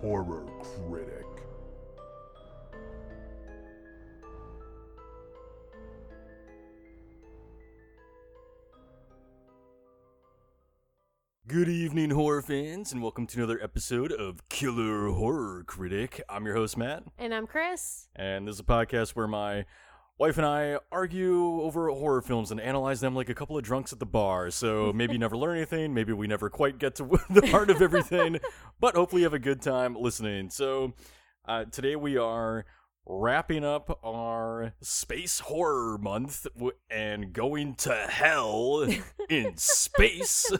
Horror Critic. Good evening, horror fans, and welcome to another episode of Killer Horror Critic. I'm your host, Matt, And I'm Chris. and this is a podcast where my wife and I argue over horror films and analyze them like a couple of drunks at the bar. So maybe you never learn anything, maybe we never quite get to the heart of everything, but hopefully you have a good time listening. So uh, today we are wrapping up our space horror month w- and going to hell in space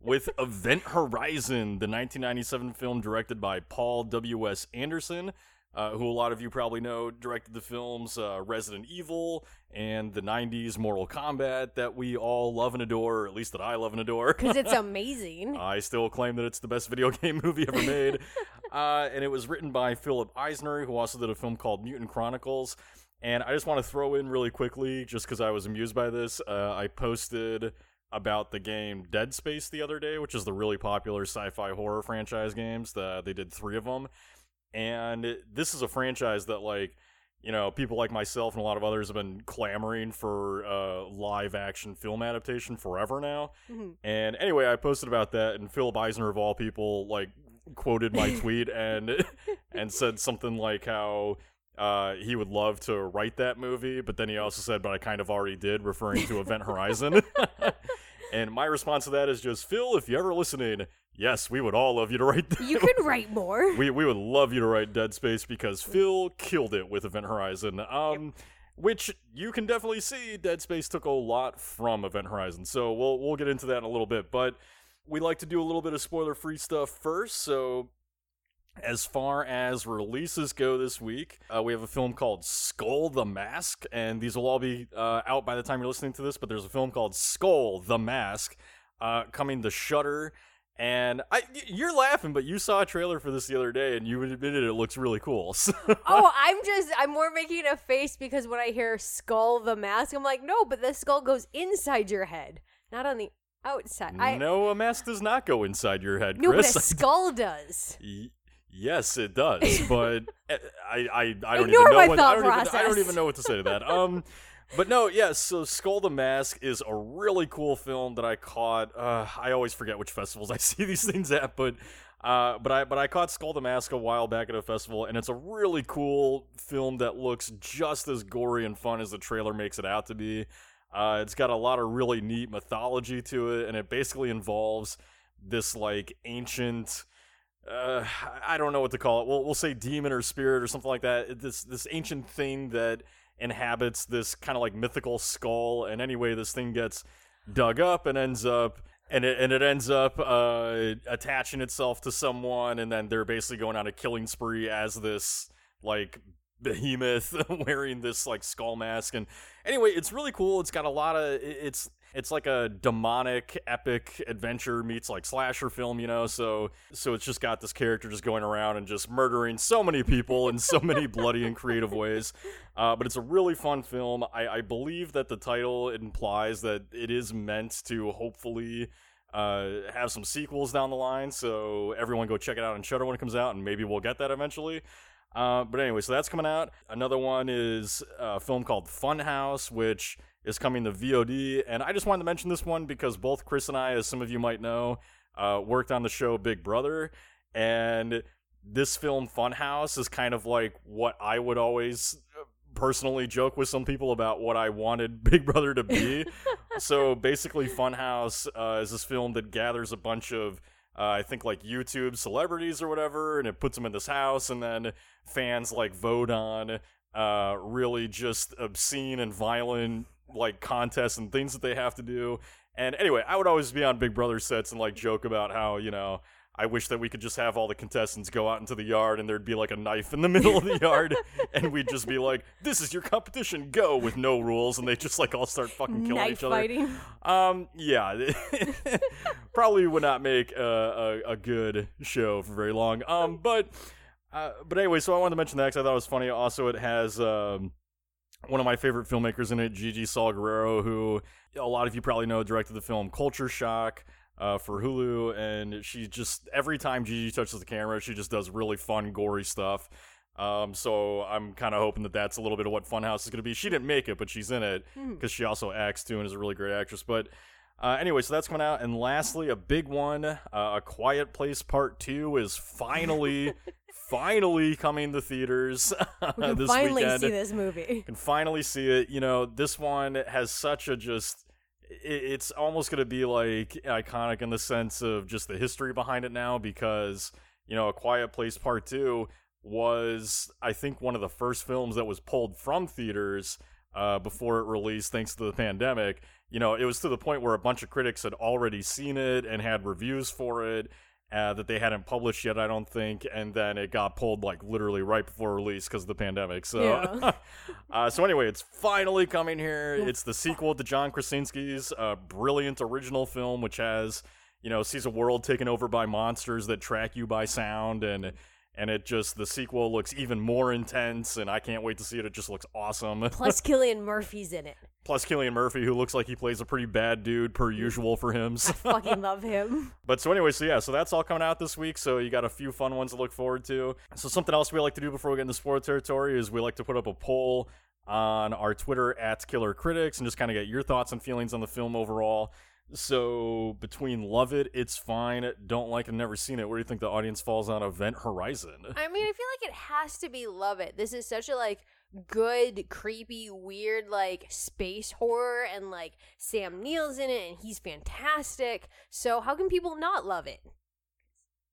with Event Horizon, the 1997 film directed by Paul W.S. Anderson, uh, who a lot of you probably know directed the films uh, Resident Evil and the 90s Mortal Kombat that we all love and adore, or at least that I love and adore. Because it's amazing. I still claim that it's the best video game movie ever made. uh, and it was written by Philip Eisner, who also did a film called Mutant Chronicles. And I just want to throw in really quickly, just because I was amused by this, uh, I posted about the game Dead Space the other day, which is the really popular sci-fi horror franchise games. The, they did three of them, and this is a franchise that like you know people like myself and a lot of others have been clamoring for uh, live action film adaptation forever now. Mhm. And anyway, I posted about that, and Phil Eisner of all people like quoted my tweet and and said something like how uh, he would love to write that movie, but then he also said, "But I kind of already did," referring to Event Horizon. and my response to that is just, Phil, if you're ever listening, yes, we would all love you to write. That. You can write more. we we would love you to write Dead Space because Phil killed it with Event Horizon. Um, which you can definitely see Dead Space took a lot from Event Horizon. So we'll we'll get into that in a little bit, but we like to do a little bit of spoiler free stuff first. So as far as releases go this week, uh, we have a film called Skull the Mask, and these will all be uh, out by the time you're listening to this. But there's a film called Skull the Mask uh, coming to Shudder. And I, you're laughing, but you saw a trailer for this the other day, and you admitted it looks really cool. So- oh, I'm just, I'm more making a face because when I hear skull the mask, I'm like, no, but the skull goes inside your head, not on the outside. I, no, a mask does not go inside your head, no, but Chris. a skull does. Yes, it does, but uh, I, I, I don't Ignore even know my what thought I don't, even, I don't even know what to say to that. Um, but no, yeah. so Skull the Mask is a really cool film that I caught. Uh, I always forget which festivals I see these things at, but. Uh, but I but I caught Skull the Mask a while back at a festival, and it's a really cool film that looks just as gory and fun as the trailer makes it out to be. Uh, it's got a lot of really neat mythology to it, and it basically involves this like ancient uh, I don't know what to call it. We'll we'll say demon or spirit or something like that. This this ancient thing that inhabits this kind of like mythical skull, and anyway, this thing gets dug up and ends up. And it, and it ends up uh, attaching itself to someone, and then they're basically going on a killing spree as this like behemoth wearing this like skull mask. And anyway, it's really cool. It's got a lot of it's it's like a demonic epic adventure meets like slasher film, you know. So so it's just got this character just going around and just murdering so many people in so many bloody and creative ways. Uh, but it's a really fun film. I, I believe that the title implies that it is meant to hopefully uh, have some sequels down the line. So everyone go check it out on Shudder when it comes out, and maybe we'll get that eventually. Uh, but anyway, so that's coming out. Another one is a film called Funhouse, which is coming to VOD. And I just wanted to mention this one because both Chris and I, as some of you might know, uh, worked on the show Big Brother. And this film, Funhouse, is kind of like what I would always uh, personally joke with some people about what I wanted Big Brother to be. so basically, Funhouse uh, is this film that gathers a bunch of uh, I think like YouTube celebrities or whatever, and it puts them in this house, and then fans like vote on uh, really just obscene and violent like contests and things that they have to do. And anyway, I would always be on Big Brother sets and like joke about how you know I wish that we could just have all the contestants go out into the yard and there'd be like a knife in the middle of the yard and we'd just be like, "This is your competition, go!" with no rules, and they just like all start fucking killing Knife each other. fighting. Um, yeah, probably would not make a, a, a good show for very long. Um, but uh, but anyway, so I wanted to mention that because I thought it was funny. Also, it has um one of my favorite filmmakers in it, Gigi Saul Guerrero, who a lot of you probably know directed the film Culture Shock. Uh, for Hulu, and she just every time Gigi touches the camera, she just does really fun, gory stuff. Um, so I'm kind of hoping that that's a little bit of what Funhouse is going to be. She didn't make it, but she's in it because she also acts too and is a really great actress. But uh, anyway, so that's coming out. And lastly, a big one, uh, A Quiet Place Part 2 is finally, finally coming to theaters We can this finally weekend. see this movie. can finally see it. You know, this one has such a just. It's almost going to be like iconic in the sense of just the history behind it now because, you know, A Quiet Place Part 2 was, I think, one of the first films that was pulled from theaters uh, before it released thanks to the pandemic. You know, it was to the point where a bunch of critics had already seen it and had reviews for it uh, that they hadn't published yet, I don't think. And then it got pulled like literally right before release because of the pandemic. So, Yeah. uh, so anyway, it's finally coming here. It's the sequel to John Krasinski's uh, brilliant original film, which has you know sees a world taken over by monsters that track you by sound and. And it just the sequel looks even more intense, and I can't wait to see it. It just looks awesome. Plus, Cillian Murphy's in it. Plus Cillian Murphy, who looks like he plays a pretty bad dude per mm. usual for him. So- Fucking love him. but so anyway, so yeah, so that's all coming out this week. So you got a few fun ones to look forward to. So something else we like to do before we get into spoiler territory is we like to put up a poll on our Twitter at Killer Critics and just kind of get your thoughts and feelings on the film overall. So between love it, it's fine, don't like it, never seen it. Where do you think the audience falls on Event Horizon? I mean, I feel like it has to be love it. This is such a like good, creepy, weird like space horror and like Sam Neill's in it and he's fantastic. So how can people not love it?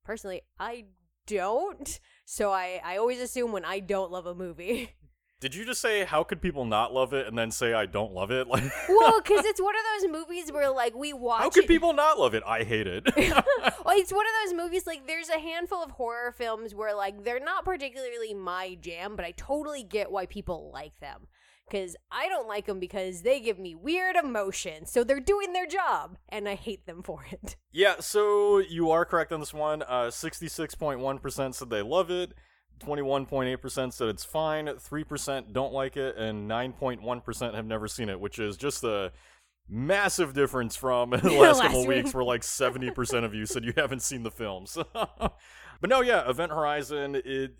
Personally, I don't. So I I always assume when I don't love a movie. Did you just say how could people not love it and then say I don't love it? Like well, cuz it's one of those movies where like we watch how could it- people not love it? I hate it. well, it's one of those movies like there's a handful of horror films where like they're not particularly my jam, but I totally get why people like them. Cuz I don't like them because they give me weird emotions. So they're doing their job and I hate them for it. Yeah, so you are correct on this one. Uh, 66.1% said they love it, 21.8% said it's fine, 3% don't like it, and 9.1% have never seen it, which is just a massive difference from the last couple Last weeks where like 70% of you said you haven't seen the films. but no, yeah, Event Horizon, it.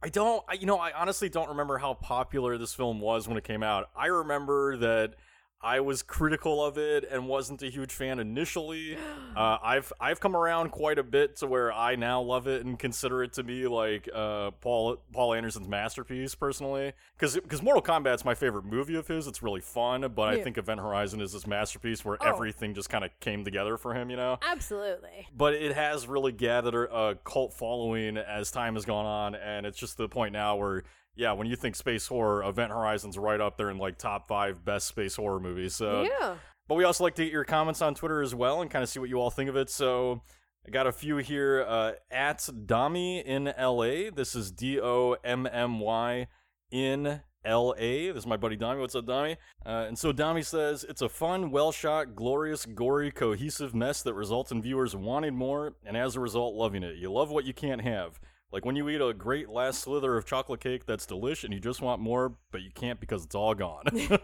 I don't, I, you know, I honestly don't remember how popular this film was when it came out. I remember that I was critical of it and wasn't a huge fan initially. Uh, I've I've come around quite a bit to where I now love it and consider it to be like uh, Paul Paul Anderson's masterpiece personally. Because because Mortal Kombat's my favorite movie of his. It's really fun, but I think Event Horizon is this masterpiece where Oh. everything just kind of came together for him. You know Absolutely. but it has really gathered a a cult following as time has gone on, and it's just to the point now where, yeah, when you think space horror, Event Horizon's right up there in like top five best space horror movies. So, yeah. but we also like to get your comments on Twitter as well and kind of see what you all think of it. So. I got a few here uh, at Dommy in LA. This is D O M M Y in LA. This is my buddy Dommy. What's up, Dommy? Uh, and so Dommy says it's a fun, well shot, glorious, gory, cohesive mess that results in viewers wanting more and as a result loving it. You love what you can't have. Like when you eat a great last slither of chocolate cake that's delish and you just want more, but you can't because it's all gone.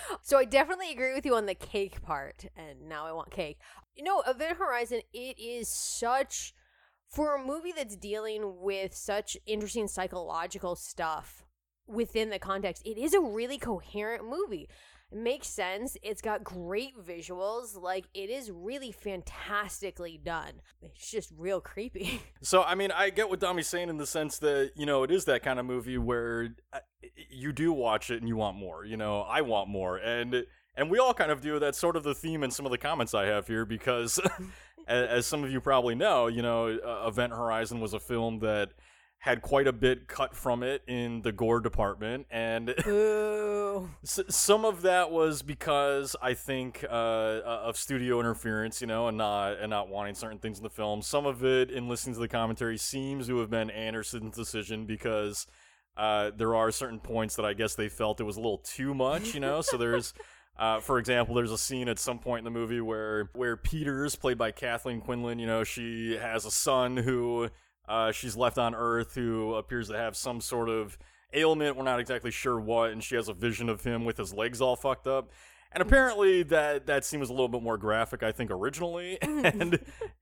So I definitely agree with you on the cake part, and now I want cake. You know, Event Horizon, it is such for a movie that's dealing with such interesting psychological stuff within the context. It is a really coherent movie. It makes sense. It's got great visuals. Like it is really fantastically done. It's just real creepy. So I mean, I get what Dommy's saying in the sense that you know it is that kind of movie where uh, you do watch it and you want more. You know, I want more, and and we all kind of do. That's sort of the theme in some of the comments I have here because, as, as some of you probably know, you know, uh, Event Horizon was a film that had quite a bit cut from it in the gore department, and some of that was because I think uh, uh, of studio interference, you know, and not and not wanting certain things in the film. Some of it, in listening to the commentary, seems to have been Anderson's decision because uh, there are certain points that I guess they felt it was a little too much, you know. so there's. Uh, for example, there's a scene at some point in the movie where where Peters, played by Kathleen Quinlan, you know, she has a son who uh, she's left on Earth who appears to have some sort of ailment. We're not exactly sure what, and she has a vision of him with his legs all fucked up. And apparently that that scene was a little bit more graphic, I think, originally, and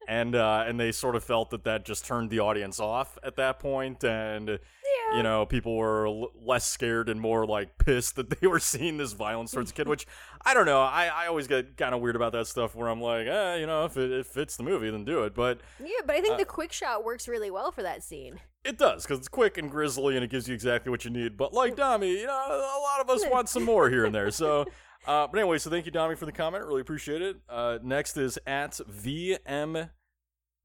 and uh, and they sort of felt that that just turned the audience off at that point, and. You know people were l- less scared and more like pissed that they were seeing this violence towards a kid. Which I don't know, I, I always get kind of weird about that stuff where I'm like, eh, you know, if it, it fits the movie, then do it. But Yeah, but I think Uh, the quick shot works really well for that scene. it does because it's quick and grisly and it gives you exactly what you need. But like Dommy, you know, a lot of us want some more here and there. So, uh, but anyway, so thank you, Dommy, for the comment. Really appreciate it. Uh, next is at VM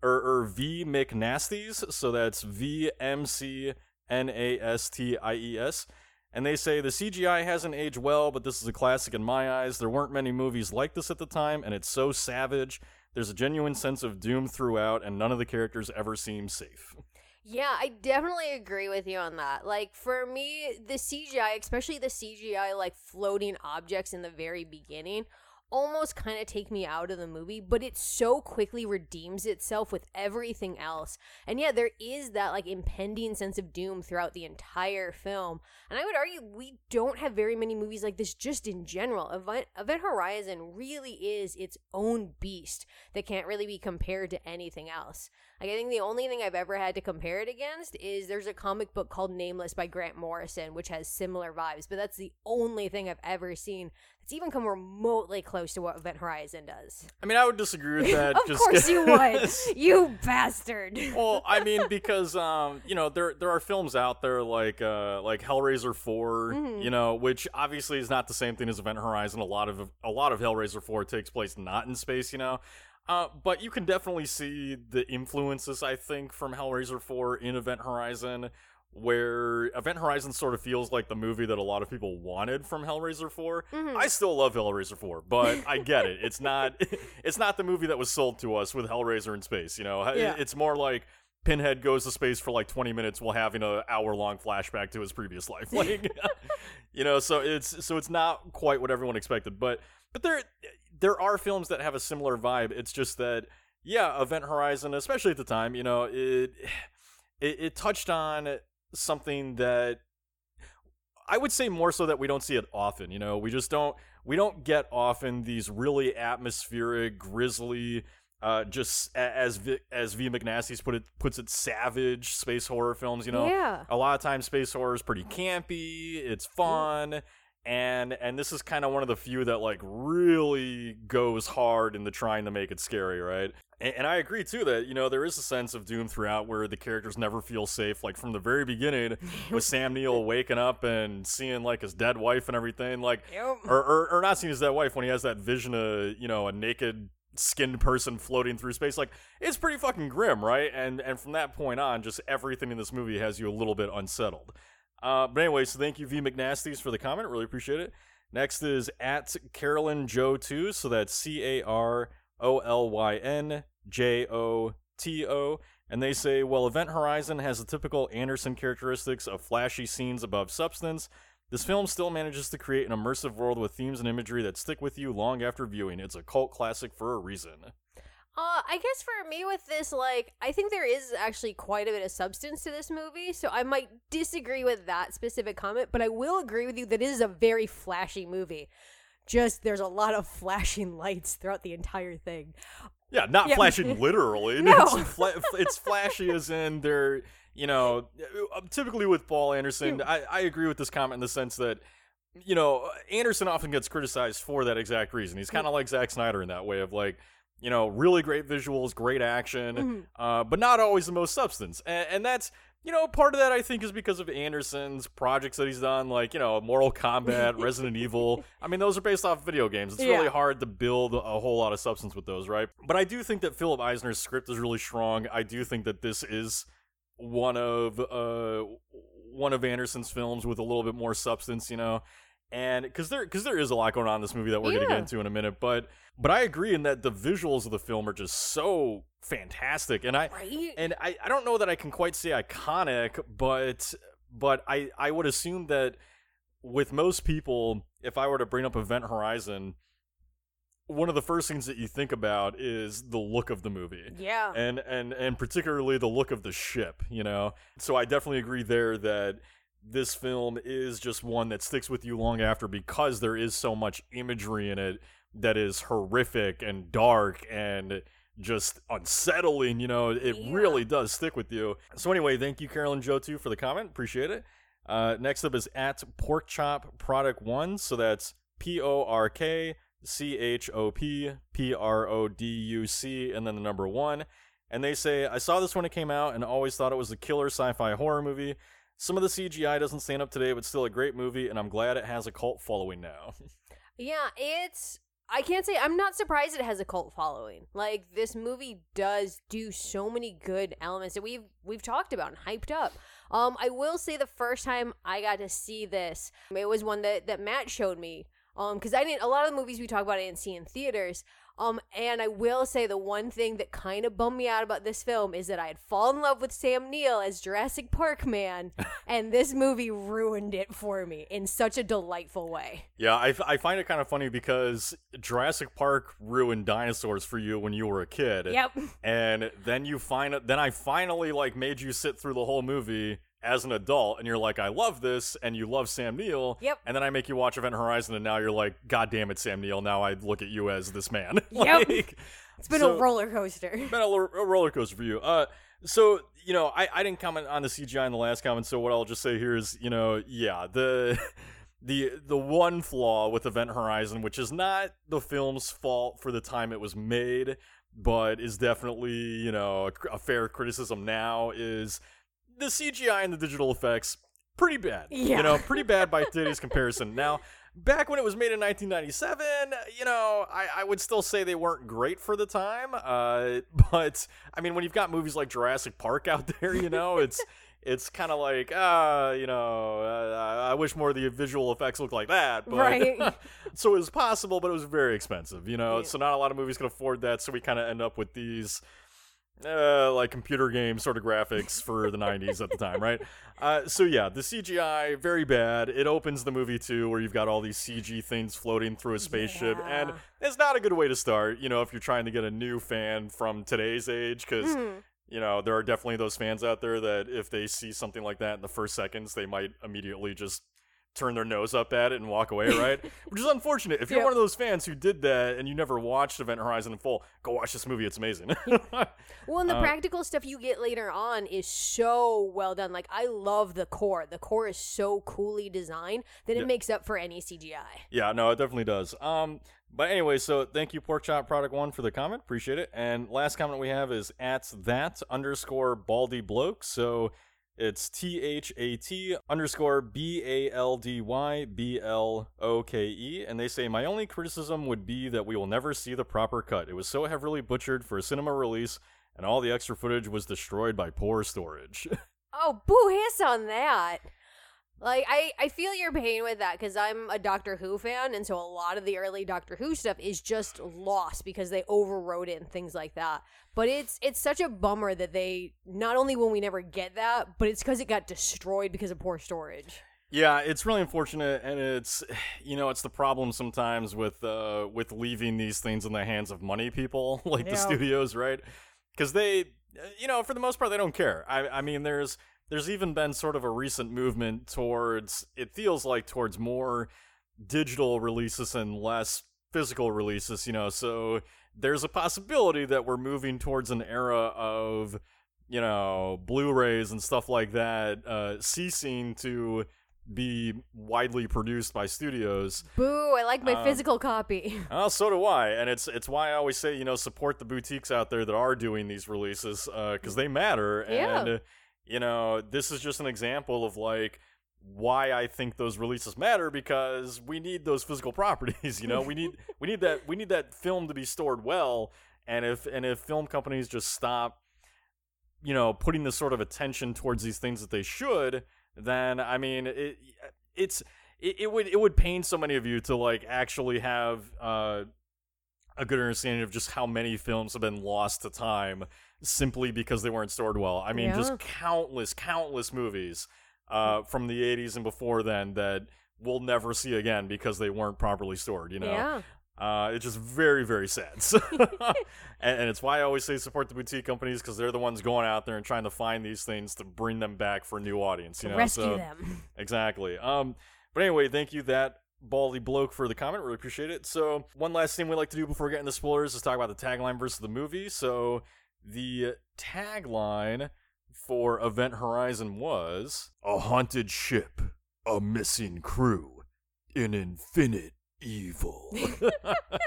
or, or V McNasties. So that's V M C N A S T I E S. And they say the CGI hasn't aged well, but this is a classic in my eyes. There weren't many movies like this at the time, and it's so savage. There's a genuine sense of doom throughout, and none of the characters ever seem safe. Yeah, I definitely agree with you on that. Like for me, the CGI, especially the CGI like floating objects in the very beginning, almost kind of take me out of the movie, but it so quickly redeems itself with everything else. And yeah, there is that like impending sense of doom throughout the entire film. And I would argue we don't have very many movies like this just in general. Event, Event Horizon really is its own beast that can't really be compared to anything else. Like I think the only thing I've ever had to compare it against is there's a comic book called Nameless by Grant Morrison, which has similar vibes, but that's the only thing I've ever seen that's even come remotely close to what Event Horizon does. I mean, I would disagree with that. of course you would, you bastard. well, I mean, because um, you know, there there are films out there like uh like Hellraiser 4 Mhm. you know, which obviously is not the same thing as Event Horizon. A lot of a lot of Hellraiser four takes place not in space, you know. Uh, but you can definitely see the influences, I think, from Hellraiser 4 in Event Horizon, where Event Horizon sort of feels like the movie that a lot of people wanted from Hellraiser 4. Mhm. I still love Hellraiser 4, but I get it. It's not it's not the movie that was sold to us with Hellraiser in space, you know. Yeah. It's more like Pinhead goes to space for like 20 minutes while having a hour long flashback to his previous life. Like you know, so it's so it's not quite what everyone expected, but but there there are films that have a similar vibe. It's just that yeah, Event Horizon, especially at the time, you know, it it, it touched on something that I would say more so that we don't see it often. You know, we just don't we don't get often these really atmospheric, grisly, uh, just as v, as V McNasty's put it puts it, savage space horror films. You know, Yeah. a lot of times space horror is pretty campy. It's fun. And and this is kind of one of the few that like really goes hard into trying to make it scary, right? And, and I agree too that you know there is a sense of doom throughout where the characters never feel safe. Like from the very beginning, with Sam Neill waking up and seeing like his dead wife and everything, like Yep. or, or or not seeing his dead wife when he has that vision of you know a naked skinned person floating through space like it's pretty fucking grim right and and from that point on just everything in this movie has you a little bit unsettled uh but anyway so thank you v mcnasties for the comment really appreciate it next is at carolyn joto so that's c-a-r-o-l-y-n j-o-t-o and they say well event horizon has the typical anderson characteristics of flashy scenes above substance this film still manages to create an immersive world with themes and imagery that stick with you long after viewing. It's a cult classic for a reason. Uh, I guess for me with this, like, I think there is actually quite a bit of substance to this movie, so I might disagree with that specific comment, but I will agree with you that it is a very flashy movie. Just there's a lot of flashing lights throughout the entire thing. Yeah, not Yeah. flashing literally. No. It's, fla- it's flashy as in they're, you know, uh, typically with Paul Anderson, I, I agree with this comment in the sense that, you know, Anderson often gets criticized for that exact reason. He's kind of like Zack Snyder in that way of like, you know, really great visuals, great action, Mhm. uh, but not always the most substance. And, and that's, you know, part of that I think is because of Anderson's projects that he's done, like, you know, Mortal Kombat, Resident Evil. I mean, those are based off video games. It's really hard to build a whole lot of substance with those, right? But I do think that Philip Eisner's script is really strong. I do think that this is one of uh one of Anderson's films with a little bit more substance, you know. And because there because there is a lot going on in this movie that we're gonna get into in a minute, but but I agree in that the visuals of the film are just so fantastic, and I Right? and I, I don't know that I can quite say iconic, but but I I would assume that with most people, if I were to bring up Event Horizon, one of the first things that you think about is the look of the movie. yeah. And and and particularly the look of the ship, you know. So I definitely agree there that this film is just one that sticks with you long after because there is so much imagery in it that is horrific and dark and just unsettling, you know, it Yeah. really does stick with you. So anyway, thank you Carolyn Joto for the comment. Appreciate it. Uh, next up is at Pork Chop Product One. So that's P O R K C H O P P R O D U C and then the number one. And they say, I saw this when it came out and always thought it was a killer sci fi horror movie. Some of the CGI doesn't stand up today, but still a great movie, and I'm glad it has a cult following now. Yeah, it's. I can't say I'm not surprised it has a cult following. Like this movie does do so many good elements that we've we've talked about and hyped up. Um, I will say the first time I got to see this, it was one that that Matt showed me. Um, because I didn't a lot of the movies we talk about I didn't see in theaters. Um, and I will say the one thing that kind of bummed me out about this film is that I had fallen in love with Sam Neill as Jurassic Park man, and this movie ruined it for me in such a delightful way. yeah, I, f- I find it kind of funny because Jurassic Park ruined dinosaurs for you when you were a kid. Yep. and then you find then I finally like made you sit through the whole movie as an adult and you're like I love this and you love Sam Neill Yep. and then I make you watch Event Horizon and now you're like god damn it Sam Neill now I look at you as this man Yep. like, It's been so- a roller coaster. been a, lo- a roller coaster for you uh so you know I, I didn't comment on the CGI in the last comment so what I'll just say here is you know yeah the the the one flaw with Event Horizon which is not the film's fault for the time it was made but is definitely you know a, a fair criticism now is the CGI and the digital effects pretty bad. Yeah. You know, pretty bad by today's comparison. Now, back when it was made in 1997, you know, I, I would still say they weren't great for the time. Uh, but I mean, when you've got movies like Jurassic Park out there, you know, it's it's kind of like, ah, you know, uh, I wish more of the visual effects looked like that. But, Right. so it was possible, but it was very expensive, you know. Yeah. So not a lot of movies could afford that. So we kind of end up with these uh, like computer game sort of graphics for the 90s at the time, right? Uh, so yeah, the CGI very bad. It opens the movie too, where you've got all these CG things floating through a spaceship, and it's not a good way to start. You know, if you're trying to get a new fan from today's age, because Mhm. you know there are definitely those fans out there that if they see something like that in the first seconds, they might immediately just turn their nose up at it and walk away, right? Which is unfortunate. If you're Yep. one of those fans who did that and you never watched Event Horizon in full, go watch this movie. It's amazing. Well, and the Uh, practical stuff you get later on is so well done. Like I love the core. The core is so coolly designed that it Yeah. makes up for any CGI. yeah, no, it definitely does. Um, but anyway, so thank you, Pork Chop Product One, for the comment. Appreciate it. And last comment we have is at that underscore baldy bloke. So it's T H A T underscore B A L D Y B L O K E. And they say, My only criticism would be that we will never see the proper cut. It was so heavily butchered for a cinema release, and all the extra footage was destroyed by poor storage. Oh, boo hiss on that. Like I, I feel your pain with that because I'm a Doctor Who fan, and so a lot of the early Doctor Who stuff is just lost because they overwrote it and things like that. But it's it's such a bummer that they not only will we never get that, but it's because it got destroyed because of poor storage. Yeah, it's really unfortunate, and it's you know it's the problem sometimes with uh with leaving these things in the hands of money people like the studios, right? Because they, you know, for the most part, they don't care. I I mean, there's there's even been sort of a recent movement towards it feels like towards more digital releases and less physical releases. You know, so there's a possibility that we're moving towards an era of you know Blu-rays and stuff like that uh, ceasing to be widely produced by studios. Boo! I like my Um, physical copy. Oh, so do I, and it's it's why I always say you know support the boutiques out there that are doing these releases because they matter, Yeah. and uh, you know this is just an example of like why I think those releases matter because we need those physical properties. You know, we need we need that we need that film to be stored well, and if and if film companies just stop you know, putting this sort of attention towards these things that they should, then I mean, it, it's it, it would it would pain so many of you to like actually have uh, a good understanding of just how many films have been lost to time simply because they weren't stored well. I mean, Yeah. just countless, countless movies uh, from the '80s and before then that we'll never see again because they weren't properly stored. You know, Yeah. uh, it's just very, very sad. And, and it's why I always say support the boutique companies because they're the ones going out there and trying to find these things to bring them back for a new audience. You know, Rescue so them. exactly. Um, but anyway, thank you that baldy bloke for the comment. Really appreciate it. So one last thing we like to do before getting get into spoilers is talk about the tagline versus the movie. So the tagline for Event Horizon was A haunted ship, a missing crew, an infinite evil.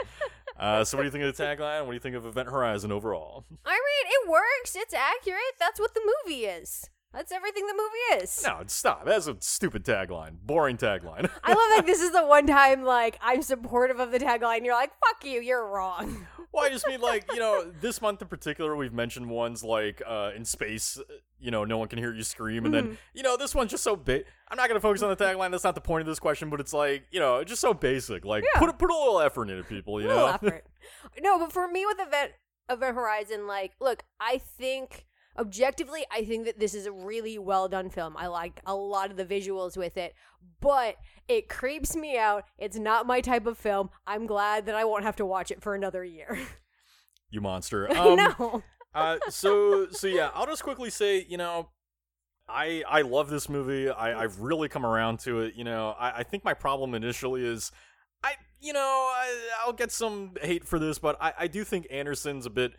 uh, so what do you think of the tagline? What do you think of Event Horizon overall? I mean, it works. It's accurate. That's what the movie is. That's everything the movie is. No, stop. That's a stupid tagline. Boring tagline. I love like this is the one time like I'm supportive of the tagline. You're like, fuck you, you're wrong. Well, I just mean like you know, this month in particular, we've mentioned ones like uh, in space. uh, You know, no one can hear you scream, and then you know this one's just so big. I'm not gonna focus on the tagline. That's not the point of this question, but it's like you know, just so basic. Like Yeah. put put a little effort into people. You know, effort. No, but for me with Event Event Horizon, like, look, I think objectively, I think that this is a really well done film. I like a lot of the visuals with it, but it creeps me out. It's not my type of film. I'm glad that I won't have to watch it for another year. you monster. Um, no. uh, so so yeah, I'll just quickly say, you know, I I love this movie. I I've really come around to it. You know, I, I think my problem initially is, I you know I, I'll get some hate for this, but I I do think Anderson's a bit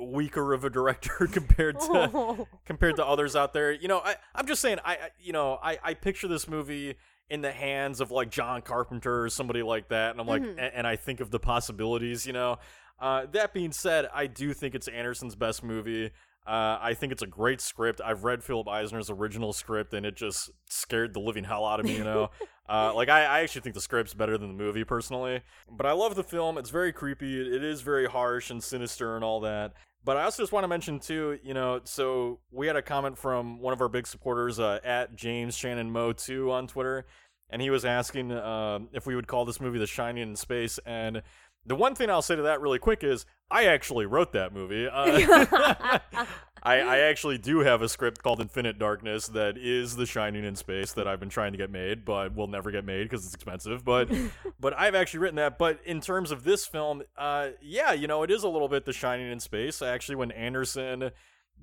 weaker of a director compared to Oh. compared to others out there. You know, I I'm just saying, I, I you know I I picture this movie. In the hands of like John Carpenter or somebody like that, and I'm like, Mhm. a- and I think of the possibilities, you know. Uh, that being said, I do think it's Anderson's best movie. Uh, I think it's a great script. I've read Philip Eisner's original script, and it just scared the living hell out of me. You know, uh, like I, I actually think the script's better than the movie personally. But I love the film. It's very creepy. It is very harsh and sinister and all that. But I also just want to mention too, you know, so we had a comment from one of our big supporters uh, at James Shannon Mo two on Twitter, and he was asking um if we would call this movie The Shining in Space. And the one thing I'll say to that really quick is I actually wrote that movie. Uh, I, I actually do have a script called Infinite Darkness that is The Shining in Space that I've been trying to get made, but will never get made because it's expensive. But but I've actually written that. But in terms of this film, uh, yeah, you know, it is a little bit The Shining in Space. Actually, when Anderson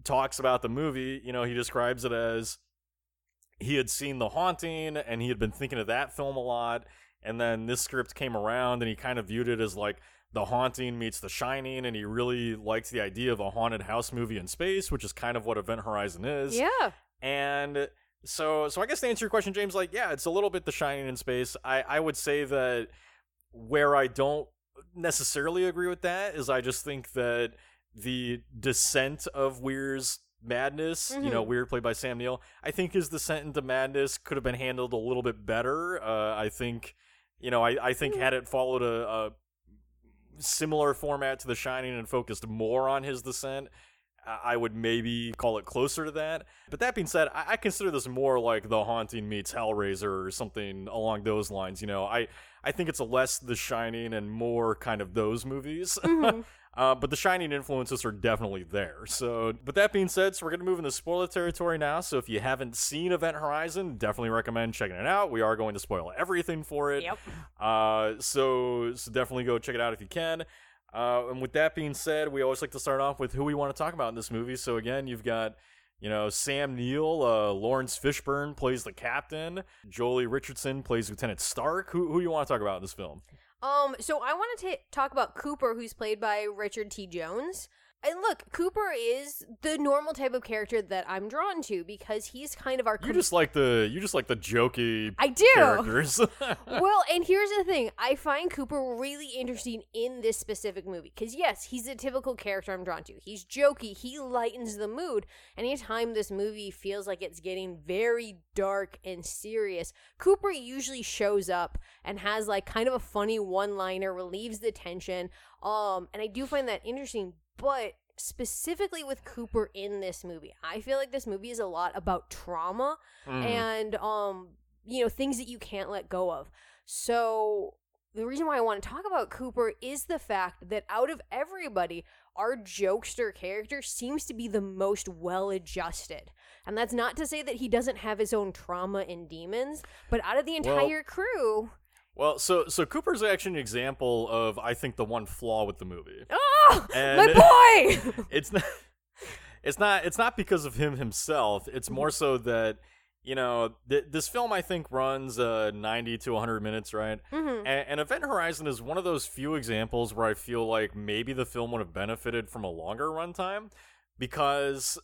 talks about the movie, you know, he describes it as he had seen The Haunting and he had been thinking of that film a lot. And then this script came around and he kind of viewed it as like The Haunting meets The Shining. And he really liked the idea of a haunted house movie in space, which is kind of what Event Horizon is. yeah. And so so I guess to answer your question, James, like, yeah, it's a little bit the shining in space. I, I would say that where I don't necessarily agree with that is I just think that the descent of Weir's madness, you know, Mhm. Weir played by Sam Neill, I think his descent into madness could have been handled a little bit better. Uh, I think, you know, I, I think had it followed a, a similar format to The Shining and focused more on his descent, I would maybe call it closer to that. But that being said, I, I consider this more like The Haunting meets Hellraiser or something along those lines. You know, I I think it's a less The Shining and more kind of those movies. Mhm. uh, but the Shining influences are definitely there. So, with that being said, so we're gonna move into spoiler territory now. So if you haven't seen Event Horizon, definitely recommend checking it out. We are going to spoil everything for it. Yep. Uh, so so definitely go check it out if you can. Uh, and with that being said, we always like to start off with who we want to talk about in this movie. So again, you've got you know Sam Neill, uh, Laurence Fishburne plays the captain, Joely Richardson plays Lieutenant Stark. Who who you want to talk about in this film? Um, so I want to talk about Cooper, who's played by Richard T. Jones. And look, Cooper is the normal type of character that I'm drawn to because he's kind of our. You com- just like the you just like the jokey I do. characters. well, and here's the thing: I find Cooper really interesting in this specific movie because yes, he's a typical character I'm drawn to. He's jokey. He lightens the mood. Anytime this movie feels like it's getting very dark and serious, Cooper usually shows up and has like kind of a funny one-liner, relieves the tension. Um, and I do find that interesting. But specifically with Cooper in this movie. I feel like this movie is a lot about trauma Mm. and um you know things that you can't let go of. So the reason why I want to talk about Cooper is the fact that out of everybody, our jokester character seems to be the most well adjusted. And that's not to say that he doesn't have his own trauma and demons, but out of the Well- entire crew, Well, so so Cooper's actually an example of I think the one flaw with the movie. oh, And- my boy! It's not it's not it's not because of him himself. It's more so that you know th- this film I think runs uh 90 to 100 minutes, right? Mhm. And, and Event Horizon is one of those few examples where I feel like maybe the film would have benefited from a longer runtime because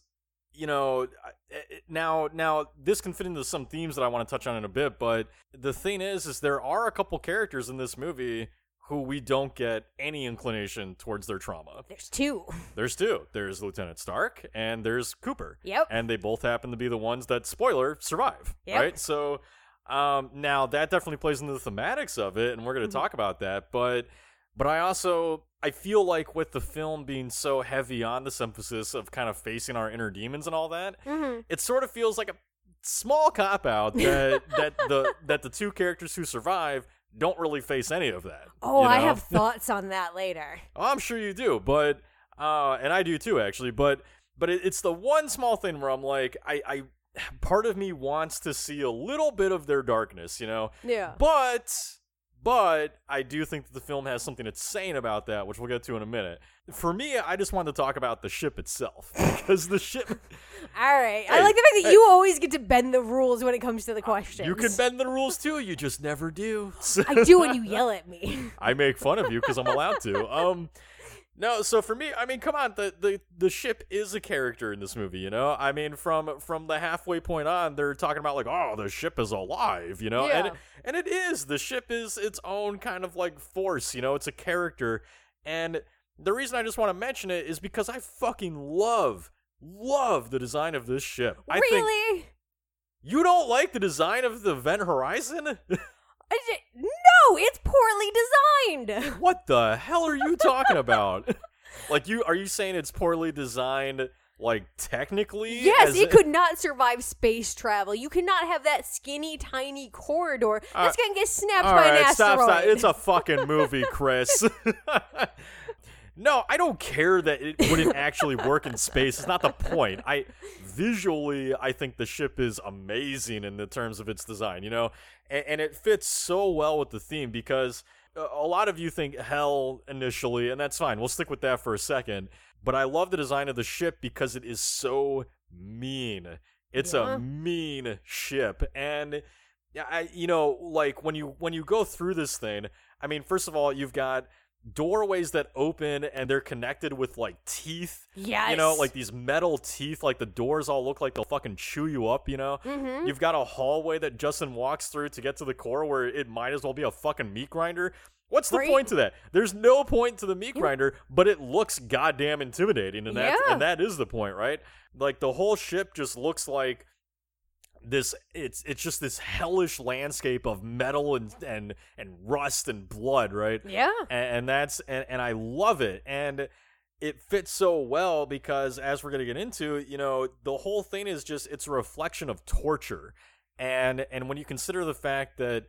you know I- now now this can fit into some themes that I want to touch on in a bit, but the thing is is there are a couple characters in this movie who we don't get any inclination towards their trauma. There's two. There's two. There's Lieutenant Stark and there's Cooper. Yep. And they both happen to be the ones that spoiler survive. Yep. Right? So um now that definitely plays into the thematics of it and we're going to Mhm. talk about that, but but I also I feel like with the film being so heavy on this emphasis of kind of facing our inner demons and all that, hmm it sort of feels like a small cop out that that the that the two characters who survive don't really face any of that. Oh, you I have thoughts on that later. Oh, I'm sure you do, but uh, and I do too, actually. But but it, it's the one small thing where I'm like, I, I, part of me wants to see a little bit of their darkness, you know. Yeah. But but I do think that the film has something it's saying about that, which we'll get to in a minute. For me, I just wanted to talk about the ship itself because the ship. All right. I like the fact that hey. you always get to bend the rules when it comes to the questions. You can bend the rules too. You just never do. I do when you yell at me. I make fun of you because I'm allowed to. Um, no, so for me, I mean, come on, the, the the ship is a character in this movie. You know, I mean, from from the halfway point on, they're talking about like, oh, the ship is alive. You know, and Yeah. and it is. The ship is its own kind of like force. You know, it's a character, and the reason I just want to mention it is because I fucking love love the design of this ship. I think really? you don't like the design of the Event Horizon. No, it's poorly designed. What the hell are you talking about? like you are you saying it's poorly designed like technically? Yes, it could not survive space travel. You cannot have that skinny, tiny corridor. That's uh, gonna get snapped by an right, asteroid. stop, stop. It's a fucking movie, Chris. No, I don't care that it wouldn't actually work in space. It's not the point. I visually, I think the ship is amazing in the terms of its design. You know, and, and it fits so well with the theme because a a lot of you think hell initially, and that's fine. We'll stick with that for a second. But I love the design of the ship because it is so mean. It's Yeah. a mean ship, and I you know like when you when you go through this thing, I mean, first of all, you've got doorways that open and they're connected with like teeth. yes. You know, like these metal teeth, like the doors all look like they'll fucking chew you up, you know? Mhm. You've got a hallway that Justin walks through to get to the core where it might as well be a fucking meat grinder. What's the Right. point to that? There's no point to the meat grinder, but it looks goddamn intimidating, and that Yeah. and that is the point, right? Like the whole ship just looks like this it's it's just this hellish landscape of metal and and and rust and blood, right? Yeah. and, and that's and, and I love it and it fits so well because as we're going to get into you know the whole thing is just it's a reflection of torture and and when you consider the fact that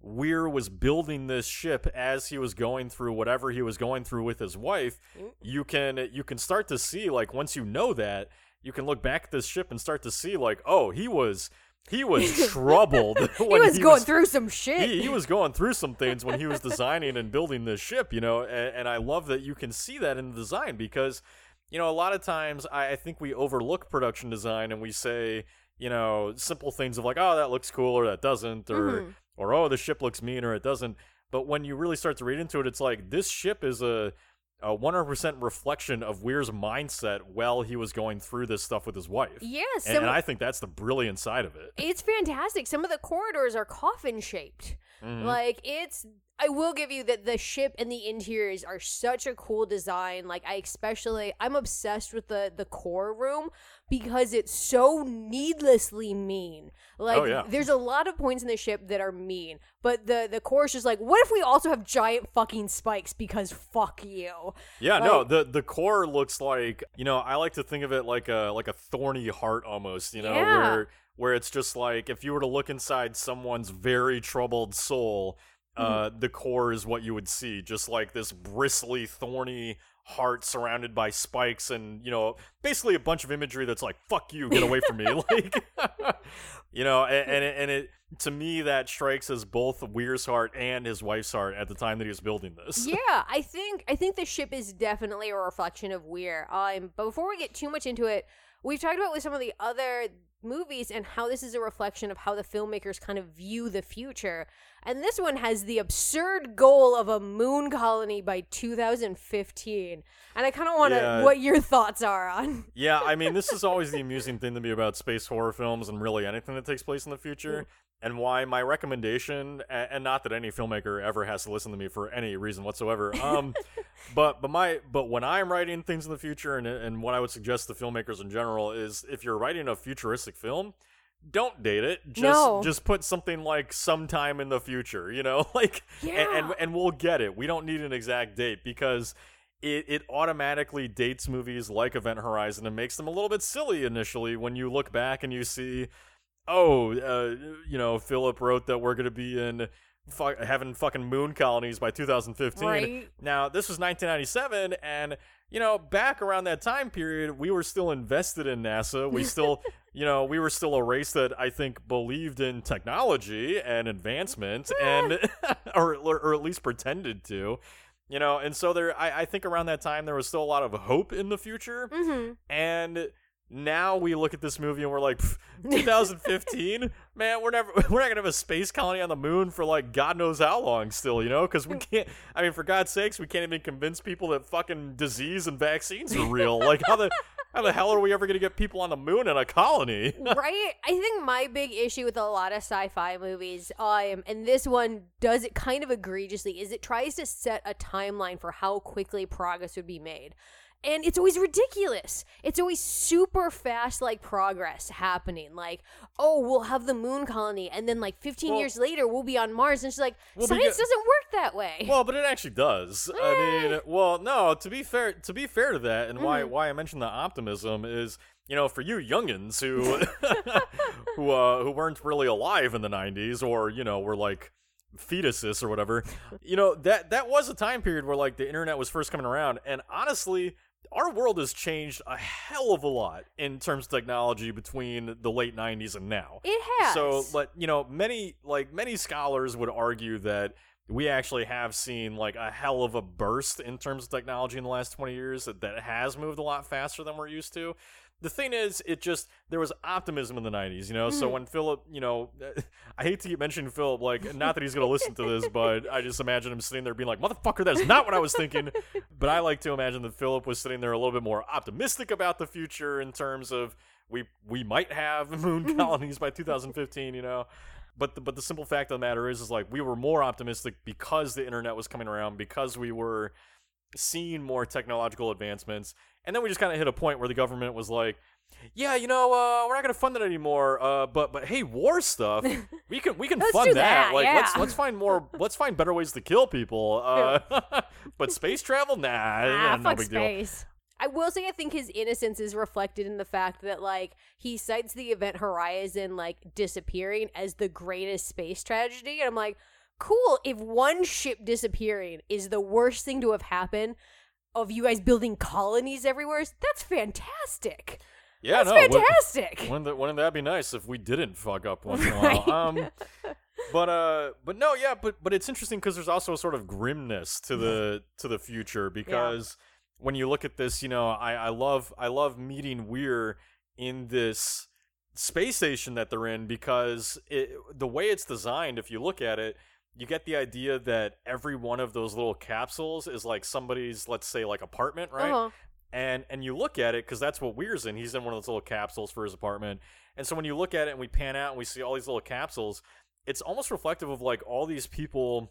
Weir was building this ship as he was going through whatever he was going through with his wife you can you can start to see like once you know that you can look back at this ship and start to see like oh he was he was troubled He was going through some shit. he, he was going through some things when he was designing and building this ship, you know, and, and I love that you can see that in the design because, you know, a lot of times I, I think we overlook production design and we say, you know, simple things of like, oh, that looks cool or that doesn't, or Mhm. or oh, the ship looks mean or it doesn't. But when you really start to read into it, it's like this ship is a a 100% reflection of Weir's mindset while he was going through this stuff with his wife. Yes, And, and I think that's the brilliant side of it. it's fantastic. Some of the corridors are coffin shaped. Mhm. Like it's I will give you that the ship and the interiors are such a cool design. Like I especially I'm obsessed with the the core room because it's so needlessly mean. Like Oh, yeah. there's a lot of points in the ship that are mean, but the the core is just like, what if we also have giant fucking spikes because fuck you. Yeah, no, the the core looks like you know I like to think of it like a like a thorny heart almost, you know, Yeah. where where it's just like if you were to look inside someone's very troubled soul, uh, Mm-hmm. the core is what you would see, just like this bristly, thorny heart surrounded by spikes and you know basically a bunch of imagery that's like fuck you get away from me like you know and, and, it, and it to me that strikes as both weir's heart and his wife's heart at the time that he was building this yeah, I think I think the ship is definitely a reflection of Weir. Um, but before we get too much into it, we've talked about with some of the other movies and how this is a reflection of how the filmmakers kind of view the future. And this one has the absurd goal of a moon colony by 2015. And I kind of want to Yeah. what your thoughts are on. Yeah, I mean, this is always the amusing thing to me about space horror films and really anything that takes place in the future. Mm. And why my recommendation, and not that any filmmaker ever has to listen to me for any reason whatsoever, um, but but my but when I'm writing things in the future, and and what I would suggest to filmmakers in general is if you're writing a futuristic film, don't date it. Just No. just put something like sometime in the future, you know, like and, and and we'll get it. We don't need an exact date because it, it automatically dates movies like Event Horizon and makes them a little bit silly initially when you look back and you see, oh, uh, you know, Philip wrote that we're going to be in fu- having fucking moon colonies by 2015. Right. Now, this was 1997, and, you know, back around that time period, we were still invested in NASA. We still, you know, we were still a race that I think believed in technology and advancement, and, or, or at least pretended to. You know, and so there, I, I think around that time there was still a lot of hope in the future, hmm and now we look at this movie and we're like, 2015, man, we're never, we're not gonna have a space colony on the moon for like God knows how long still, you know? Because we can't. I mean, for God's sakes, we can't even convince people that fucking disease and vaccines are real. like, how the how the hell are we ever gonna get people on the moon in a colony? right? I think my big issue with a lot of sci-fi movies, um, and this one does it kind of egregiously, is it tries to set a timeline for how quickly progress would be made. And it's always ridiculous. It's always super fast, like progress happening. Like, oh, we'll have the moon colony, and then like 15 Well- years later, we'll be on Mars. And she's like, Well, science because- doesn't work that way. Well, but it actually does. I mean, well, no. To be fair, to be fair to that, and why why I mentioned the optimism is, you know, for you youngins who who uh, who weren't really alive in the '90s, or you know, were like fetuses or whatever. You know that that was a time period where like the internet was first coming around, and honestly. Our world has changed a hell of a lot in terms of technology between the late '90s and now. it has. So, but you know, many like many scholars would argue that we actually have seen like a hell of a burst in terms of technology in the last 20 years that, that has moved a lot faster than we're used to. The thing is, it just there was optimism in the 90s, you know. So hmm. when Philip, you know, I hate to keep mentioning Philip, like not that he's gonna listen to this, but I just imagine him sitting there being like, "Motherfucker, that's not what I was thinking." but I like to imagine that Philip was sitting there a little bit more optimistic about the future in terms of we we might have moon colonies by 2015, you know. But the, but the simple fact of the matter is is like we were more optimistic because the internet was coming around because we were seeing more technological advancements and then we just kind of hit a point where the government was like yeah you know uh, we're not going to fund it anymore uh, but but hey war stuff we can we can fund that, that, like let's let's find more let's find better ways to kill people uh, but space travel nah, ah, no fuck big deal. I will say I think his innocence is reflected in the fact that like he cites the event Horizon like disappearing as the greatest space tragedy and I'm like, cool, if one ship disappearing is the worst thing to have happened of you guys building colonies everywhere, that's fantastic. yeah That's no fantastic. Wouldn't that, wouldn't that be nice if we didn't fuck up once in a Right. while? Um, but uh, but no, yeah, but but it's interesting because there's also a sort of grimness to the to the future because when you look at this, you know, I I love I love meeting Weir in this space station that they're in because it the way it's designed, if you look at it. You get the idea that every one of those little capsules is like somebody's, let's say, like apartment, right? Uh-huh. and and you look at it because that's what Weir's in. He's in one of those little capsules for his apartment, and so when you look at it and we pan out and we see all these little capsules, it's almost reflective of like all these people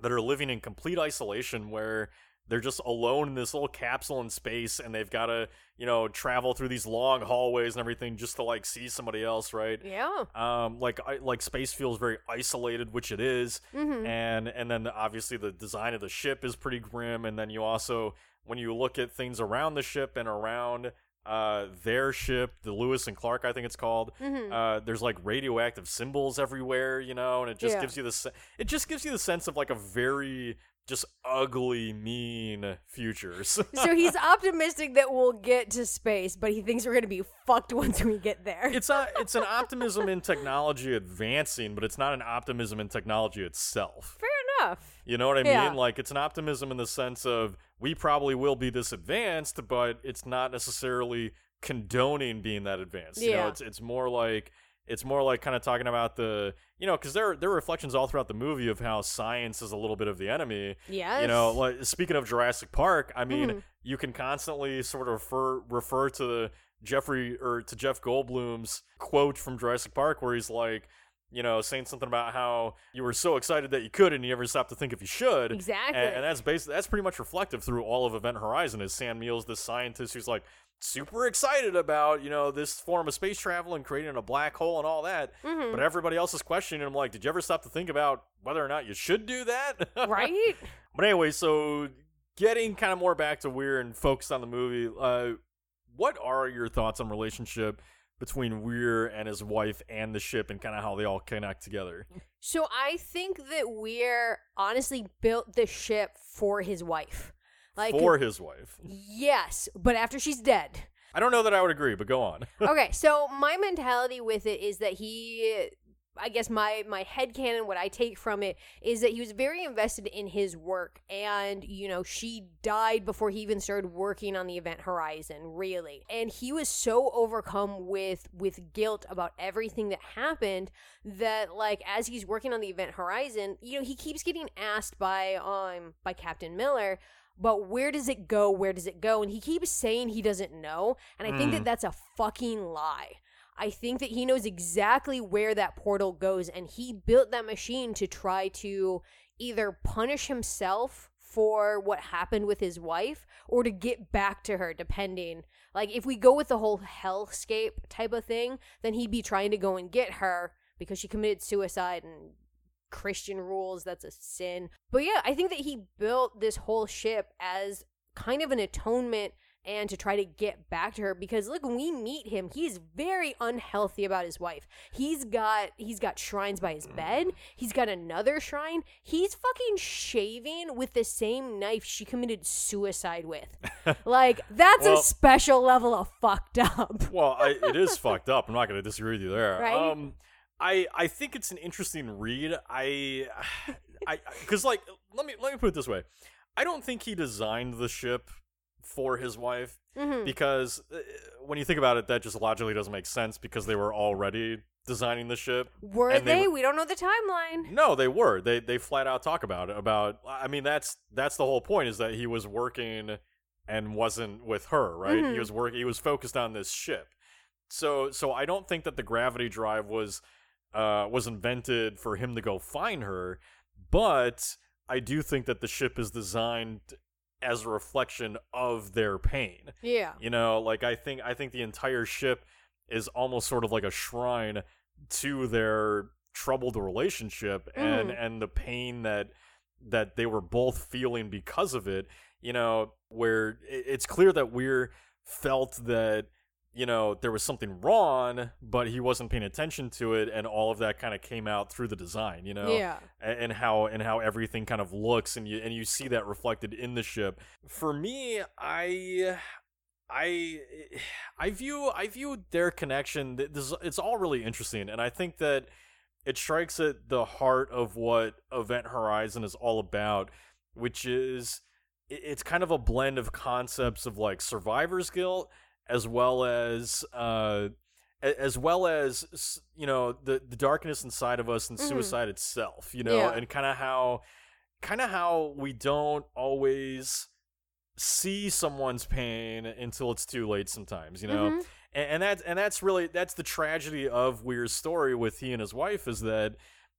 that are living in complete isolation where they're just alone in this little capsule in space and they've got to you know travel through these long hallways and everything just to like see somebody else right Yeah. um like I, like space feels very isolated which it is Mm-hmm. and and then obviously the design of the ship is pretty grim and then you also when you look at things around the ship and around uh their ship the lewis and clark i think it's called Mm-hmm. uh there's like radioactive symbols everywhere you know and it just Yeah. gives you the se- it just gives you the sense of like a very just ugly mean futures so he's optimistic that we'll get to space, but he thinks we're gonna be fucked once we get there. it's a it's an optimism in technology advancing but it's not an optimism in technology itself Fair enough. You know what I Yeah. mean? Like it's an optimism in the sense of we probably will be this advanced, but it's not necessarily condoning being that advanced. You know, Yeah. it's it's more like it's more like kind of talking about the you know because there there are reflections all throughout the movie of how science is a little bit of the enemy. Yes. You know, like speaking of Jurassic Park, I mean, Mhm. you can constantly sort of refer refer to the Jeffrey or to Jeff Goldblum's quote from Jurassic Park where he's like, you know, saying something about how you were so excited that you could and you never stopped to think if you should. Exactly. And, and that's basically that's pretty much reflective through all of Event Horizon is Sam Neill's the scientist who's like super excited about, you know, this form of space travel and creating a black hole and all that. Mhm. But everybody else is questioning him like, did you ever stop to think about whether or not you should do that? right? But anyway, so getting kind of more back to Weir and focused on the movie, uh, what are your thoughts on relationship between Weir and his wife and the ship and kind of how they all connect together? So I think that Weir honestly built the ship for his wife. Like For his wife. yes, but after she's dead. I don't know that I would agree, but go on. okay, so my mentality with it is that he I guess my my headcanon, what I take from it is that he was very invested in his work and you know, she died before he even started working on the event horizon, really. And he was so overcome with with guilt about everything that happened that like as he's working on the event horizon, you know, he keeps getting asked by um by Captain Miller but where does it go? Where does it go? And he keeps saying he doesn't know. And I think that mm. that's a fucking lie. I think that he knows exactly where that portal goes. And he built that machine to try to either punish himself for what happened with his wife or to get back to her, depending. Like, if we go with the whole hellscape type of thing, then he'd be trying to go and get her because she committed suicide and Christian rules, that's a sin. But yeah, I think that he built this whole ship as kind of an atonement and to try to get back to her because look when we meet him he's very unhealthy about his wife he's got he's got shrines by his bed he's got another shrine he's fucking shaving with the same knife she committed suicide with like that's Well- a special level of fucked up Well, I, it is fucked up. I'm not going to disagree with you there. Right? Um, I I think it's an interesting read. I I because like let me let me put it this way. I don't think he designed the ship for his wife Mhm. because uh, when you think about it, that just logically doesn't make sense because they were already designing the ship. were they they we don't know the timeline No, they were. They they flat out talk about it. About I mean that's that's the whole point is that he was working and wasn't with her, right? Mhm. He was work he was focused on this ship. So so I don't think that the gravity drive was uh was invented for him to go find her, but I do think that the ship is designed as a reflection of their pain. yeah You know, like I think I think the entire ship is almost sort of like a shrine to their troubled relationship and Mhm. and the pain that that they were both feeling because of it. You know, where it's clear that Weir felt that you know there was something wrong, but he wasn't paying attention to it, and all of that kind of came out through the design. You know, yeah and, and how and how everything kind of looks and you and you see that reflected in the ship for me i i i view i view their connection this it's all really interesting and i think that it strikes at the heart of what event horizon is all about which is it's kind of a blend of concepts of like survivor's guilt as well as uh as well as you know the the darkness inside of us and Mhm. suicide itself you know Yeah. and kind of how kind of how we don't always see someone's pain until it's too late sometimes you know Mhm. and, and that's and that's really that's the tragedy of Weir's story with he and his wife is that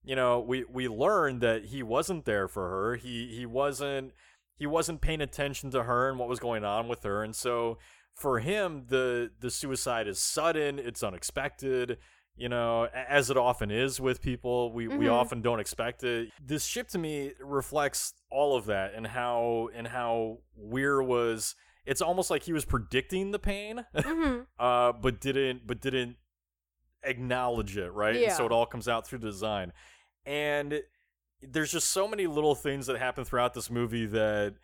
you know, we we learned that he wasn't there for her. He he wasn't he wasn't paying attention to her and what was going on with her, and so for him, the the suicide is sudden. It's unexpected. You know, as it often is with people, we, we Mhm. often don't expect it. This ship to me reflects all of that and how and how Weir was. It's almost like he was predicting the pain, hmm uh, but didn't but didn't acknowledge it, right? And so it all comes out through design. And there's just so many little things that happen throughout this movie that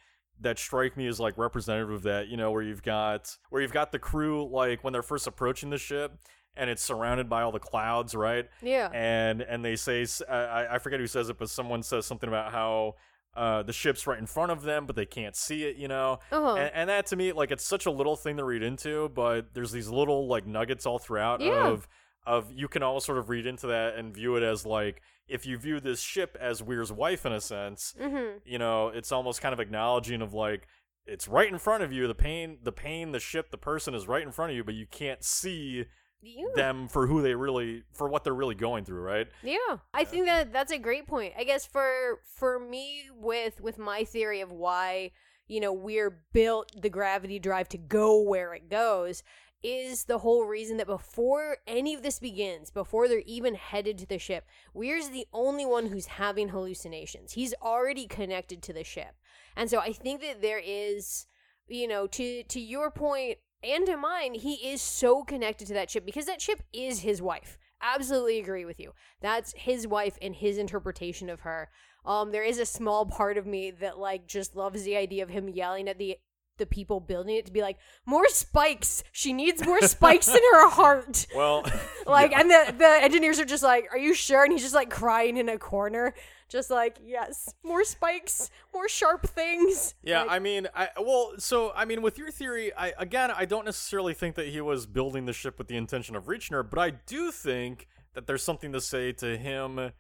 that strike me as like representative of that, you know, where you've got where you've got the crew like when they're first approaching the ship and it's surrounded by all the clouds, right? Yeah. and and they say I forget who says it, but someone says something about how uh, the ship's right in front of them, but they can't see it. You know, Uh-huh. and, and that to me, like, it's such a little thing to read into, but there's these little like nuggets all throughout Yeah. of of you can almost sort of read into that and view it as like if you view this ship as Weir's wife in a sense, hmm you know, it's almost kind of acknowledging of like it's right in front of you. The pain, the pain, the ship, the person is right in front of you, but you can't see Yeah. them for who they really for what they're really going through, right? Yeah, I think that that's a great point. I guess for for me with with my theory of why you know Weir built the gravity drive to go where it goes is the whole reason that before any of this begins, before they're even headed to the ship, Weir's the only one who's having hallucinations. He's already connected to the ship. And so I think that there is, you know, to to your point and to mine, he is so connected to that ship because that ship is his wife. Absolutely agree with you. That's his wife and his interpretation of her. Um, there is a small part of me that like just loves the idea of him yelling at the the people building it to be like, more spikes. She needs more spikes in her heart. Well, Like, yeah. and the the engineers are just like, "Are you sure?" And he's just like crying in a corner, just like, "Yes, more spikes, more sharp things." Yeah, Like, I mean, I well, so I mean, with your theory, I again, I don't necessarily think that he was building the ship with the intention of reaching her, but I do think that there's something to say to him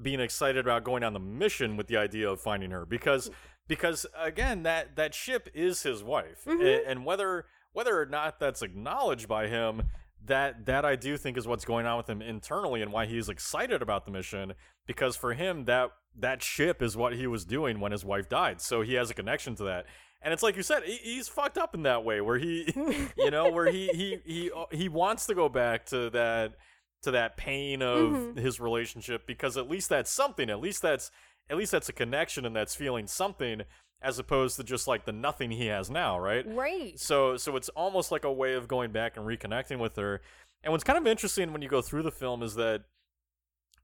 being excited about going on the mission with the idea of finding her because because again, that that ship is his wife, Mhm. And whether whether or not that's acknowledged by him. That that I do think is what's going on with him internally and why he's excited about the mission because for him that that ship is what he was doing when his wife died so he has a connection to that and it's like you said he, he's fucked up in that way where he you know where he he he uh, he wants to go back to that to that pain of Mhm. his relationship because at least that's something at least that's at least that's a connection and that's feeling something as opposed to just like the nothing he has now right right. so so it's almost like a way of going back and reconnecting with her. And what's kind of interesting when you go through the film is that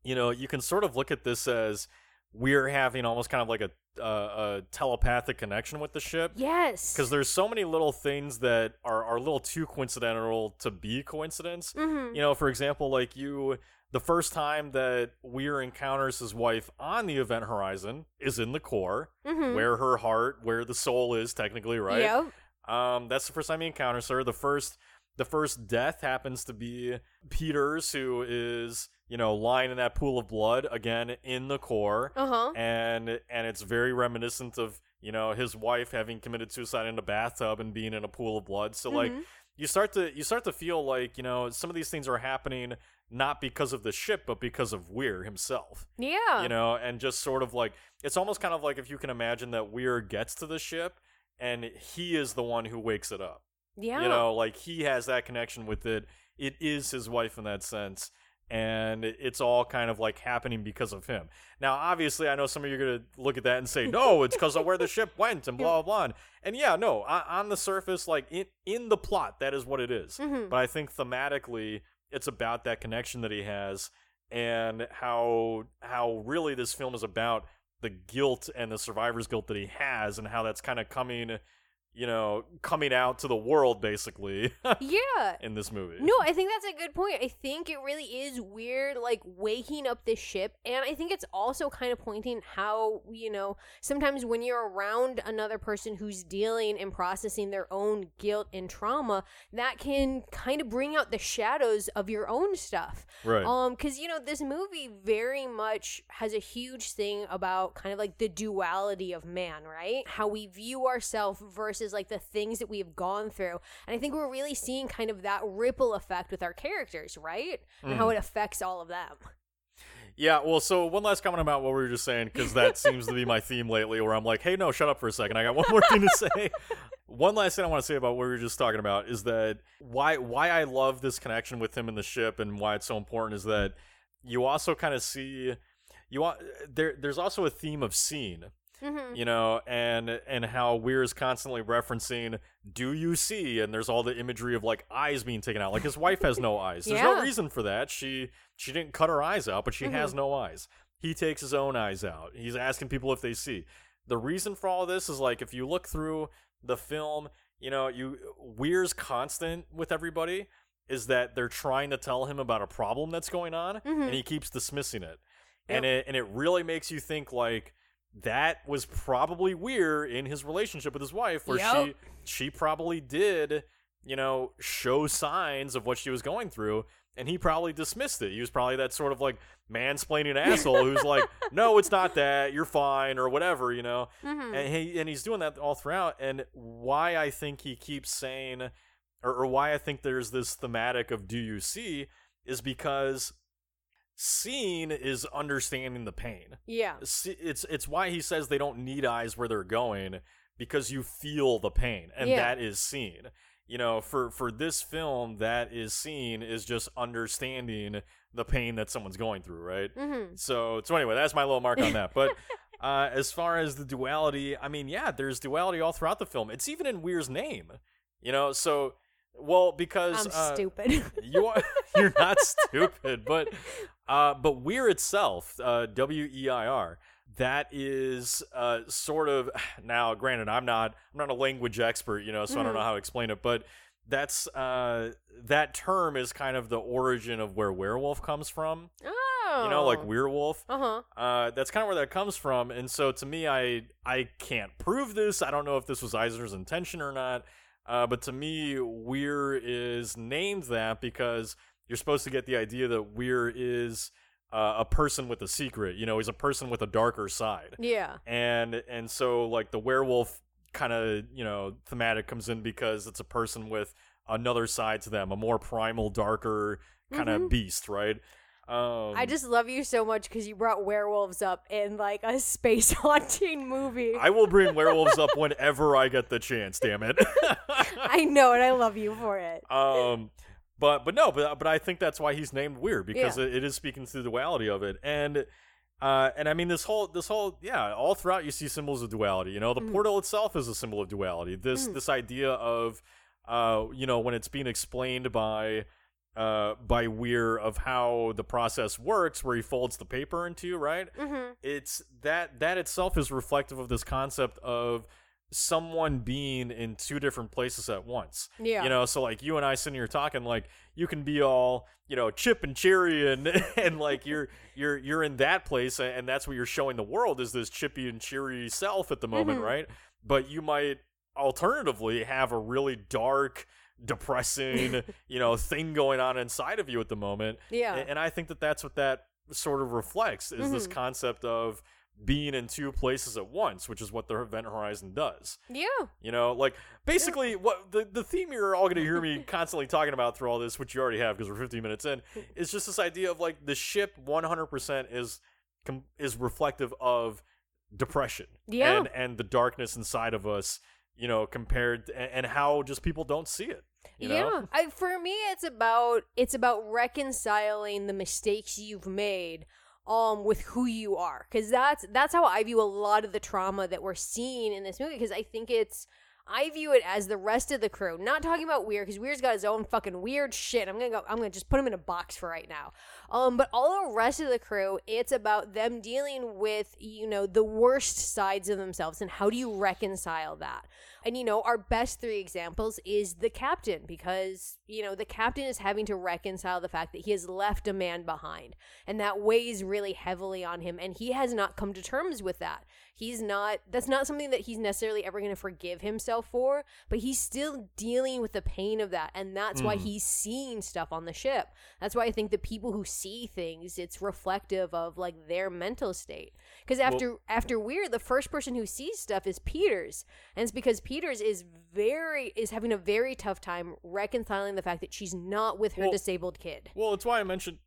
you know, you can sort of look at this as Weir having almost kind of like a uh, a telepathic connection with the ship Yes. because there's so many little things that are are a little too coincidental to be coincidence. Mm-hmm. You know, for example, like you the first time that Weir encounters his wife on the event horizon is in the core, mm-hmm. where her heart, where the soul is technically, right? Yep. Um, that's the first time he encounters her. The first, the first death happens to be Peters, who is you know lying in that pool of blood again in the core, Uh huh. and and it's very reminiscent of you know his wife having committed suicide in a bathtub and being in a pool of blood. So like Mhm. you start to you start to feel like you know some of these things are happening not because of the ship but because of Weir himself Yeah. you know, and just sort of like it's almost kind of like if you can imagine that Weir gets to the ship and he is the one who wakes it up. yeah. You know, like he has that connection with it. It is his wife in that sense. And it's all kind of like happening because of him. Now, obviously, I know some of you are going to look at that and say, no, it's because of where the ship went and blah, blah, blah. And yeah, no, on, on the surface, like in, in the plot, that is what it is. Mhm. But I think thematically, it's about that connection that he has and how how really this film is about the guilt and the survivor's guilt that he has and how that's kind of coming you know coming out to the world basically yeah. in this movie No, I think that's a good point. I think it really is Weir, like waking up this ship. And I think it's also kind of pointing how, you know, sometimes when you're around another person who's dealing and processing their own guilt and trauma, that can kind of bring out the shadows of your own stuff. right Um, because you know this movie very much has a huge thing about kind of like the duality of man, right? How we view ourselves versus like the things that we have gone through, and I think we're really seeing kind of that ripple effect with our characters, right? And how mm. it affects all of them. Yeah, well, so one last comment about what we were just saying, because that seems to be my theme lately, where I'm like, hey, no, shut up for a second. I got one more thing to say. one last thing I want to say about what we were just talking about is that why why I love this connection with him in the ship and why it's so important is that you also kind of see you want there there's also a theme of scene Mhm. you know and and how weir is constantly referencing do you see? and there's all the imagery of like eyes being taken out. Like his wife has no eyes. There's no reason for that. She she didn't cut her eyes out but she has no eyes. He takes his own eyes out. He's asking people if they see. The reason for all this is like if you look through the film you know you weir's constant with everybody is that they're trying to tell him about a problem that's going on Mhm. and he keeps dismissing it. And it and it really makes you think like that was probably Weir in his relationship with his wife where Yep. she she probably did you know show signs of what she was going through and he probably dismissed it he was probably that sort of like mansplaining asshole who's like no it's not that you're fine or whatever you know Mhm. and he and he's doing that all throughout and why i think he keeps saying or, or why i think there's this thematic of do you see is because seeing is understanding the pain yeah. It's it's why he says they don't need eyes where they're going because you feel the pain and Yeah. that is seen you know for for this film that is seen is just understanding the pain that someone's going through right hmm so so anyway, that's my little mark on that. But uh, as far as the duality, I mean, yeah, there's duality all throughout the film. It's even in Weir's name, you know. So well because I'm uh, stupid. you are you're not stupid, but uh, but Weir itself, uh, W E I R. That is uh, sort of now. Granted, I'm not I'm not a language expert, you know, so I don't Mhm. know how to explain it. But that's uh, that term is kind of the origin of where werewolf comes from. oh. You know, like werewolf. Uh huh. Uh, that's kind of where that comes from, and so to me, I I can't prove this. I don't know if this was Eisner's intention or not. Uh, but to me, Weir is named that because you're supposed to get the idea that Weir is uh, a person with a secret. You know, he's a person with a darker side, Yeah. and and so like the werewolf kind of you know thematic comes in because it's a person with another side to them, a more primal, darker kind of Mhm. beast, right? Um, I just love you so much because you brought werewolves up in like a space haunting movie. I will bring werewolves up whenever I get the chance. Damn it. I know, and I love you for it. um, but but no, but but I think that's why he's named Weir because Yeah. it, it is speaking to the duality of it, and uh, and I mean this whole this whole yeah, all throughout you see symbols of duality. You know, the Mhm. portal itself is a symbol of duality. This Mhm. this idea of uh, you know, when it's being explained by uh by Weir of how the process works, where he folds the paper into, right? Mm-hmm. it's that that itself is reflective of this concept of someone being in two different places at once. Yeah. You know, so like you and I sitting here talking, like you can be all, you know, chip and cheery and and like you're you're you're in that place and that's what you're showing the world is this chippy and cheery self at the moment, Mhm. right? But you might alternatively have a really dark depressing you know thing going on inside of you at the moment Yeah. And I think that that's what that sort of reflects is this Mhm. concept of being in two places at once, which is what the event horizon does. yeah. You know, like basically what the, the theme you're all going to hear me constantly talking about through all this, which you already have because we're 15 minutes in, is just this idea of like the ship 100% is com- is reflective of depression Yeah. and and the darkness inside of us, you know, compared and, and how just people don't see it. You know? yeah. I, for me, it's about it's about reconciling the mistakes you've made um with who you are because that's that's how i view a lot of the trauma that we're seeing in this movie because i think it's I view it as the rest of the crew. Not talking about Weir because Weir's got his own fucking weird shit. I'm gonna go. I'm gonna just put him in a box for right now. Um, but all the rest of the crew, it's about them dealing with you know the worst sides of themselves and how do you reconcile that. And you know our best three examples is the captain because you know the captain is having to reconcile the fact that he has left a man behind and that weighs really heavily on him and he has not come to terms with that. He's not that's not something that he's necessarily ever going to forgive himself for but he's still dealing with the pain of that and that's why Mm. he's seeing stuff on the ship. That's why i think the people who see things it's reflective of like their mental state. Because after after Weir the first person who sees stuff is peters and it's because peters is very is having a very tough time reconciling the fact that she's not with her Well- disabled kid Well, it's why I mentioned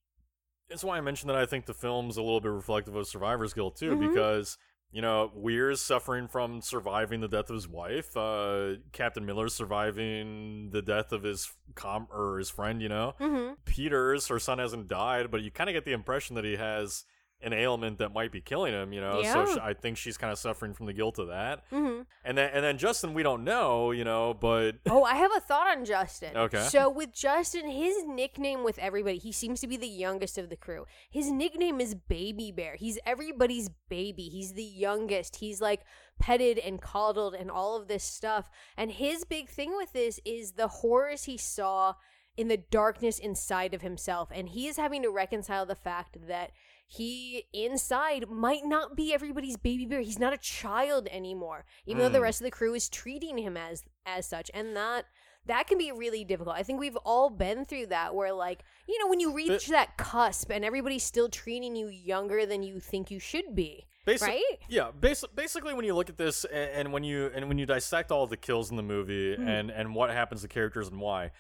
It's why I mentioned that I think the film's a little bit reflective of Survivor's Guilt too, Mhm. because you know Weir's suffering from surviving the death of his wife. Uh, Captain Miller's surviving the death of his com or his friend. You know, Mm-hmm. Peters, her son hasn't died, but you kind of get the impression that he has an ailment that might be killing him. You know, so Yeah. sh- I think she's kind of suffering from the guilt of that. Mm-hmm. And then and then Justin, we don't know. You know, but Oh, I have a thought on Justin. Okay. So with Justin, his nickname with everybody, he seems to be the youngest of the crew. His nickname is Baby Bear. He's everybody's baby. He's the youngest. He's like petted and coddled and all of this stuff. And his big thing with this is the horrors he saw in the darkness inside of himself. And he is having to reconcile the fact that he inside might not be everybody's baby bear. He's not a child anymore, even though the Mm. rest of the crew is treating him as as such, and that that can be really difficult. I think we've all been through that, where like you know when you reach that cusp and everybody's still treating you younger than you think you should be, Basi- right? Yeah, basi- basically when you look at this and, and when you and when you dissect all the kills in the movie Mhm. and and what happens to characters and why,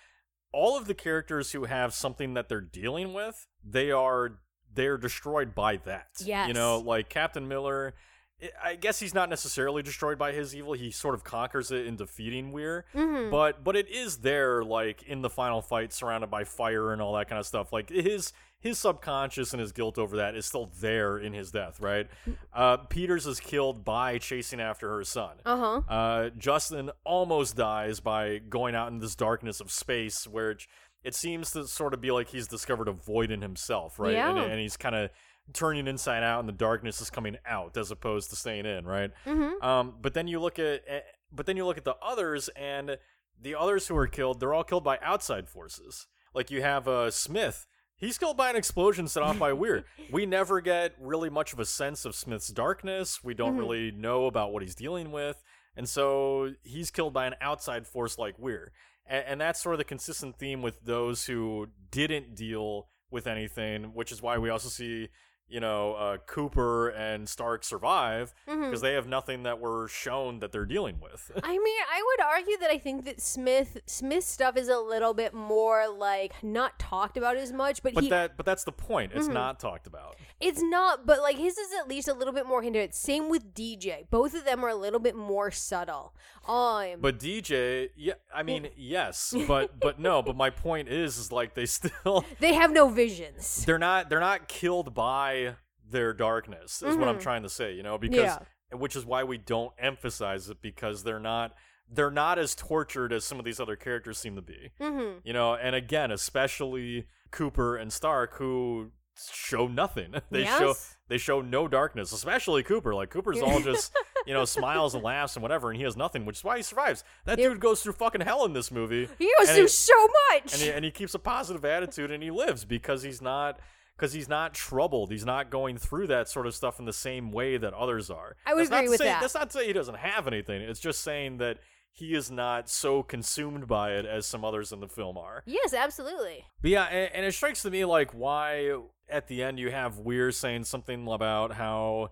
all of the characters who have something that they're dealing with, they are they're destroyed by that. You know, like Captain Miller, I- I guess he's not necessarily destroyed by his evil. He sort of conquers it in defeating Weir. Mm-hmm. But but it is there like in the final fight surrounded by fire and all that kind of stuff. Like his his subconscious and his guilt over that is still there in his death, right? Uh Peters is killed by chasing after her son. uh huh. Uh Justin almost dies by going out in this darkness of space where it, seems to sort of be like he's discovered a void in himself, right? And, Yeah. and he's kind of turning inside out and the darkness is coming out as opposed to staying in, right? Mm-hmm. Um, but then you look at, eh, but then you look at the others, and the others who are killed, they're all killed by outside forces. Like you have uh, Smith. He's killed by an explosion set off by Weir. we never get really much of a sense of Smith's darkness. We don't Mhm. really know about what he's dealing with, and so he's killed by an outside force like Weir. And, and that's sort of the consistent theme with those who didn't deal with anything, which is why we also see, you know, uh, Cooper and Stark survive Mm-hmm. because they have nothing that we're shown that they're dealing with. I mean, I would argue that I think that Smith Smith's stuff is a little bit more like not talked about as much, but, but he that but that's the point. It's Mhm. not talked about. it's not. But like his is at least a little bit more hinted. Same with DJ. Both of them are a little bit more subtle. Um, But DJ, yeah, I mean, yes, but but no, but my point is is like they still they have no visions. they're not they're not killed by their darkness is what I'm Mhm. trying to say, you know, because Yeah. which is why we don't emphasize it because they're not they're not as tortured as some of these other characters seem to be. Mm-hmm. You know, and again, especially Cooper and Stark who show nothing. they show they show no darkness, especially Cooper. Like Cooper's all just, you know, smiles and laughs and whatever and he has nothing, which is why he survives. That Yep. dude goes through fucking hell in this movie. He goes through he- so much. And he, and he keeps a positive attitude and he lives because he's not because he's not troubled. He's not going through that sort of stuff in the same way that others are. I would That's agree with say, that. That's not to say he doesn't have anything. It's just saying that he is not so consumed by it as some others in the film are. yes, absolutely. But yeah, and, and it strikes to me like why at the end you have Weir saying something about how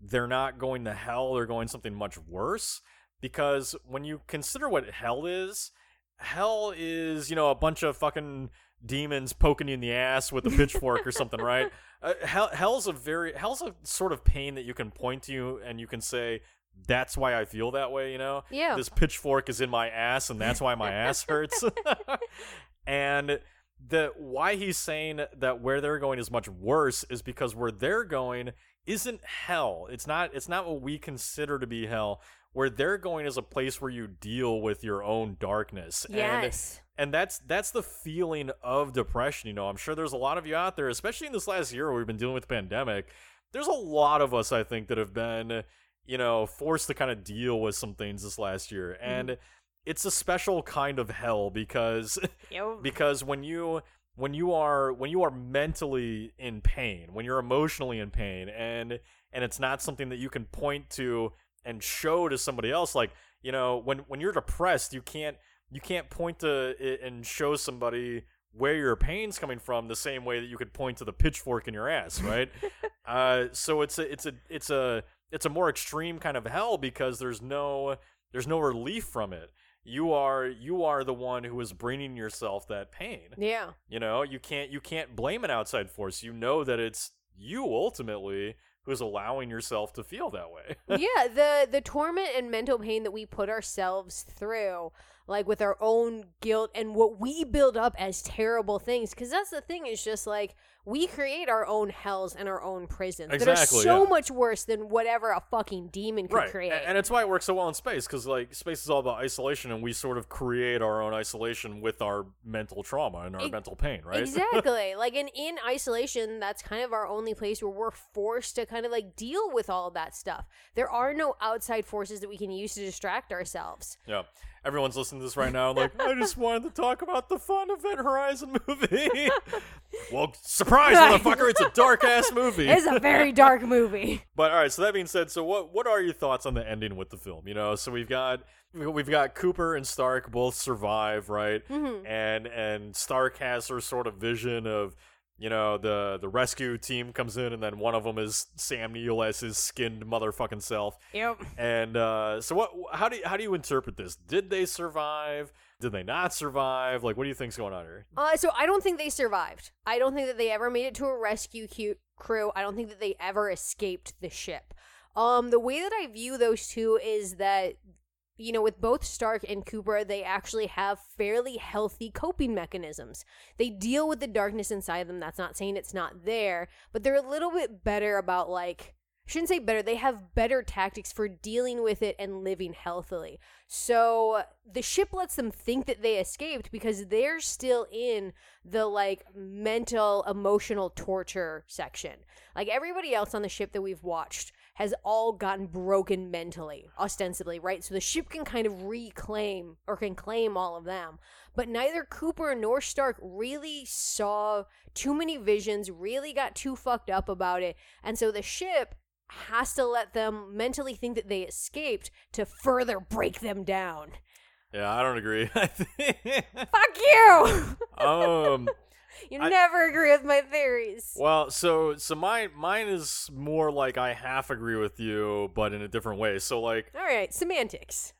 they're not going to hell, they're going something much worse. Because when you consider what hell is, hell is, you know, a bunch of fucking demons poking you in the ass with a pitchfork or something, right? Uh, hell, hell's a very hell's a sort of pain that you can point to and you can say that's why I feel that way, you know? Yeah. This pitchfork is in my ass and that's why my ass hurts. and the why he's saying that where they're going is much worse is because where they're going isn't hell. It's not it's not what we consider to be hell. Where they're going is a place where you deal with your own darkness. Yes. and that's that's the feeling of depression you know? I'm sure there's a lot of you out there especially in this last year where we've been dealing with the pandemic there's a lot of us i think that have been you know forced to kind of deal with some things this last year. And mm-hmm. it's a special kind of hell because Yep. because when you when you are when you are mentally in pain when you're emotionally in pain and and it's not something that you can point to and show to somebody else like you know when when you're depressed you can't you can't point to it and show somebody where your pain's coming from the same way that you could point to the pitchfork in your ass right uh so it's a it's a it's a it's a more extreme kind of hell because there's no there's no relief from it you are you are the one who is bringing yourself that pain. Yeah. You know, you can't you can't blame an outside force. You know that it's you ultimately who's allowing yourself to feel that way. yeah, the the torment and mental pain that we put ourselves through, like with our own guilt and what we build up as terrible things, because that's the thing is just like we create our own hells and our own prisons that are so yeah. much worse than whatever a fucking demon could right. create. And it's why it works so well in space because like space is all about isolation and we sort of create our own isolation with our mental trauma and our mental pain, right? Exactly. like in in isolation, that's kind of our only place where we're forced to kind of like deal with all of that stuff. There are no outside forces that we can use to distract ourselves. Yeah. Everyone's listening to this right now, like, I just wanted to talk about the fun Event Horizon movie. well, surprise, motherfucker, it's a dark ass movie. It's a very dark movie. But all right, so that being said, so what what are your thoughts on the ending with the film? You know, so we've got we've got Cooper and Stark both survive, right? Mhm. And and Stark has her sort of vision of you know the the rescue team comes in and then one of them is Sam Neill as his skinned motherfucking self. Yep. And uh, so what? How do you, how do you interpret this? Did they survive? Did they not survive? Like, what do you think's going on here? Uh, so I don't think they survived. I don't think that they ever made it to a rescue cu- crew. I don't think that they ever escaped the ship. Um, the way that I view those two is that, you know, with both Stark and Cooper, they actually have fairly healthy coping mechanisms. They deal with the darkness inside them. That's not saying it's not there, but they're a little bit better about like. Shouldn't say better. They have better tactics for dealing with it and living healthily. So the ship lets them think that they escaped because they're still in the like mental emotional torture section. Like everybody else on the ship that we've watched has all gotten broken mentally, ostensibly, right? So the ship can kind of reclaim or can claim all of them. But neither Cooper nor Stark really saw too many visions, really got too fucked up about it. And so the ship has to let them mentally think that they escaped to further break them down. Yeah, I don't agree. Fuck you! um. you I- never agree with my theories. Well, so so mine mine is more like I half agree with you, but in a different way. So like All right, semantics.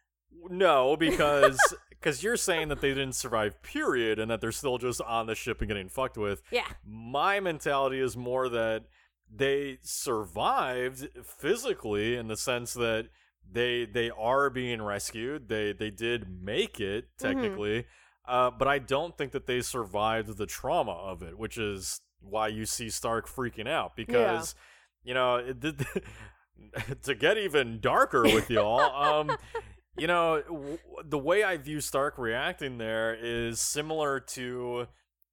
no, because because you're saying that they didn't survive, period, and that they're still just on the ship and getting fucked with. Yeah. My mentality is more that they survived physically in the sense that they they are being rescued. They they did make it technically, uh, but I don't think that they survived the trauma of it, which is why you see Stark freaking out because you know did, to get even darker with y'all. um, you know w- the way I view Stark reacting there is similar to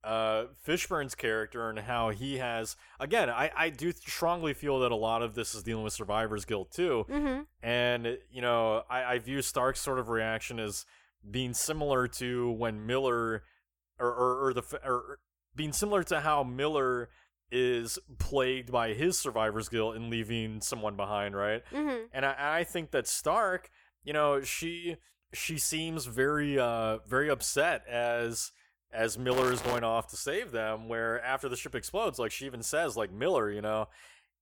uh Fishburne's character and how he has again I I do strongly feel that a lot of this is dealing with survivor's guilt too Mm-hmm. and you know I, I view Stark's sort of reaction as being similar to when Miller or or, or the or being similar to how Miller is plagued by his survivor's guilt and leaving someone behind right Mm-hmm. and I, I think that Stark, you know, she she seems very uh very upset as as Miller is going off to save them. Where after the ship explodes, like she even says, like Miller, you know,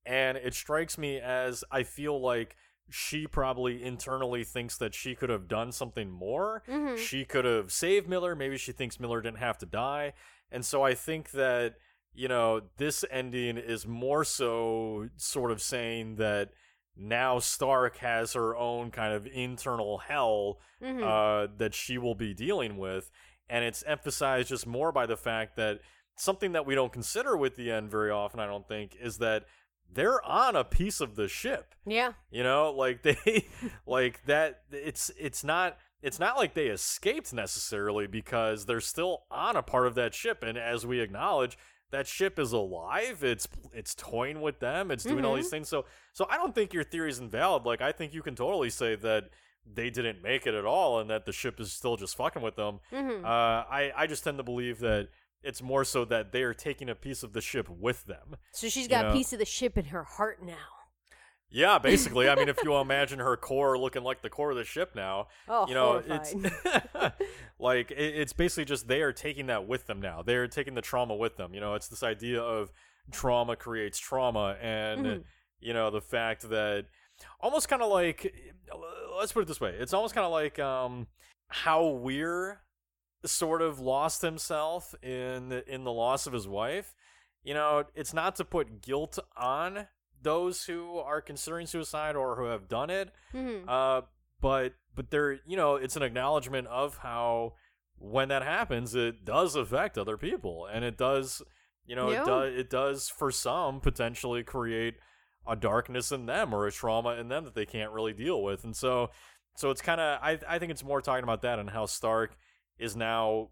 and it strikes me as I feel like she probably internally thinks that she could have done something more. Mm-hmm. She could have saved Miller. Maybe she thinks Miller didn't have to die. And so I think that, you know, this ending is more so sort of saying that now Stark has her own kind of internal hell Mm-hmm. uh, that she will be dealing with. And it's emphasized just more by the fact that something that we don't consider with the end very often, I don't think, is that they're on a piece of the ship. yeah. You know, like they like that it's it's not it's not like they escaped necessarily because they're still on a part of that ship and as we acknowledge that ship is alive. It's it's toying with them. It's doing all Mhm. these things. So so I don't think your theory is invalid. Like I think you can totally say that they didn't make it at all and that the ship is still just fucking with them. Mm-hmm. Uh, I I just tend to believe that it's more so that they are taking a piece of the ship with them. so she's got know. a piece of the ship in her heart now. Yeah, basically. I mean, if you imagine her core looking like the core of the ship now, Oh, you know, horrifying. it's like it, it's basically just they are taking that with them now. They're taking the trauma with them. You know, it's this idea of trauma creates trauma, and Mhm. you know the fact that almost kind of like let's put it this way, it's almost kind of like um how Weir sort of lost himself in the, in the loss of his wife. You know, it's not to put guilt on those who are considering suicide or who have done it, Mhm. uh, but but there, you know, it's an acknowledgement of how when that happens, it does affect other people, and it does, you know, Yeah. it does it does for some potentially create a darkness in them or a trauma in them that they can't really deal with, and so so it's kind of I I think it's more talking about that and how Stark is now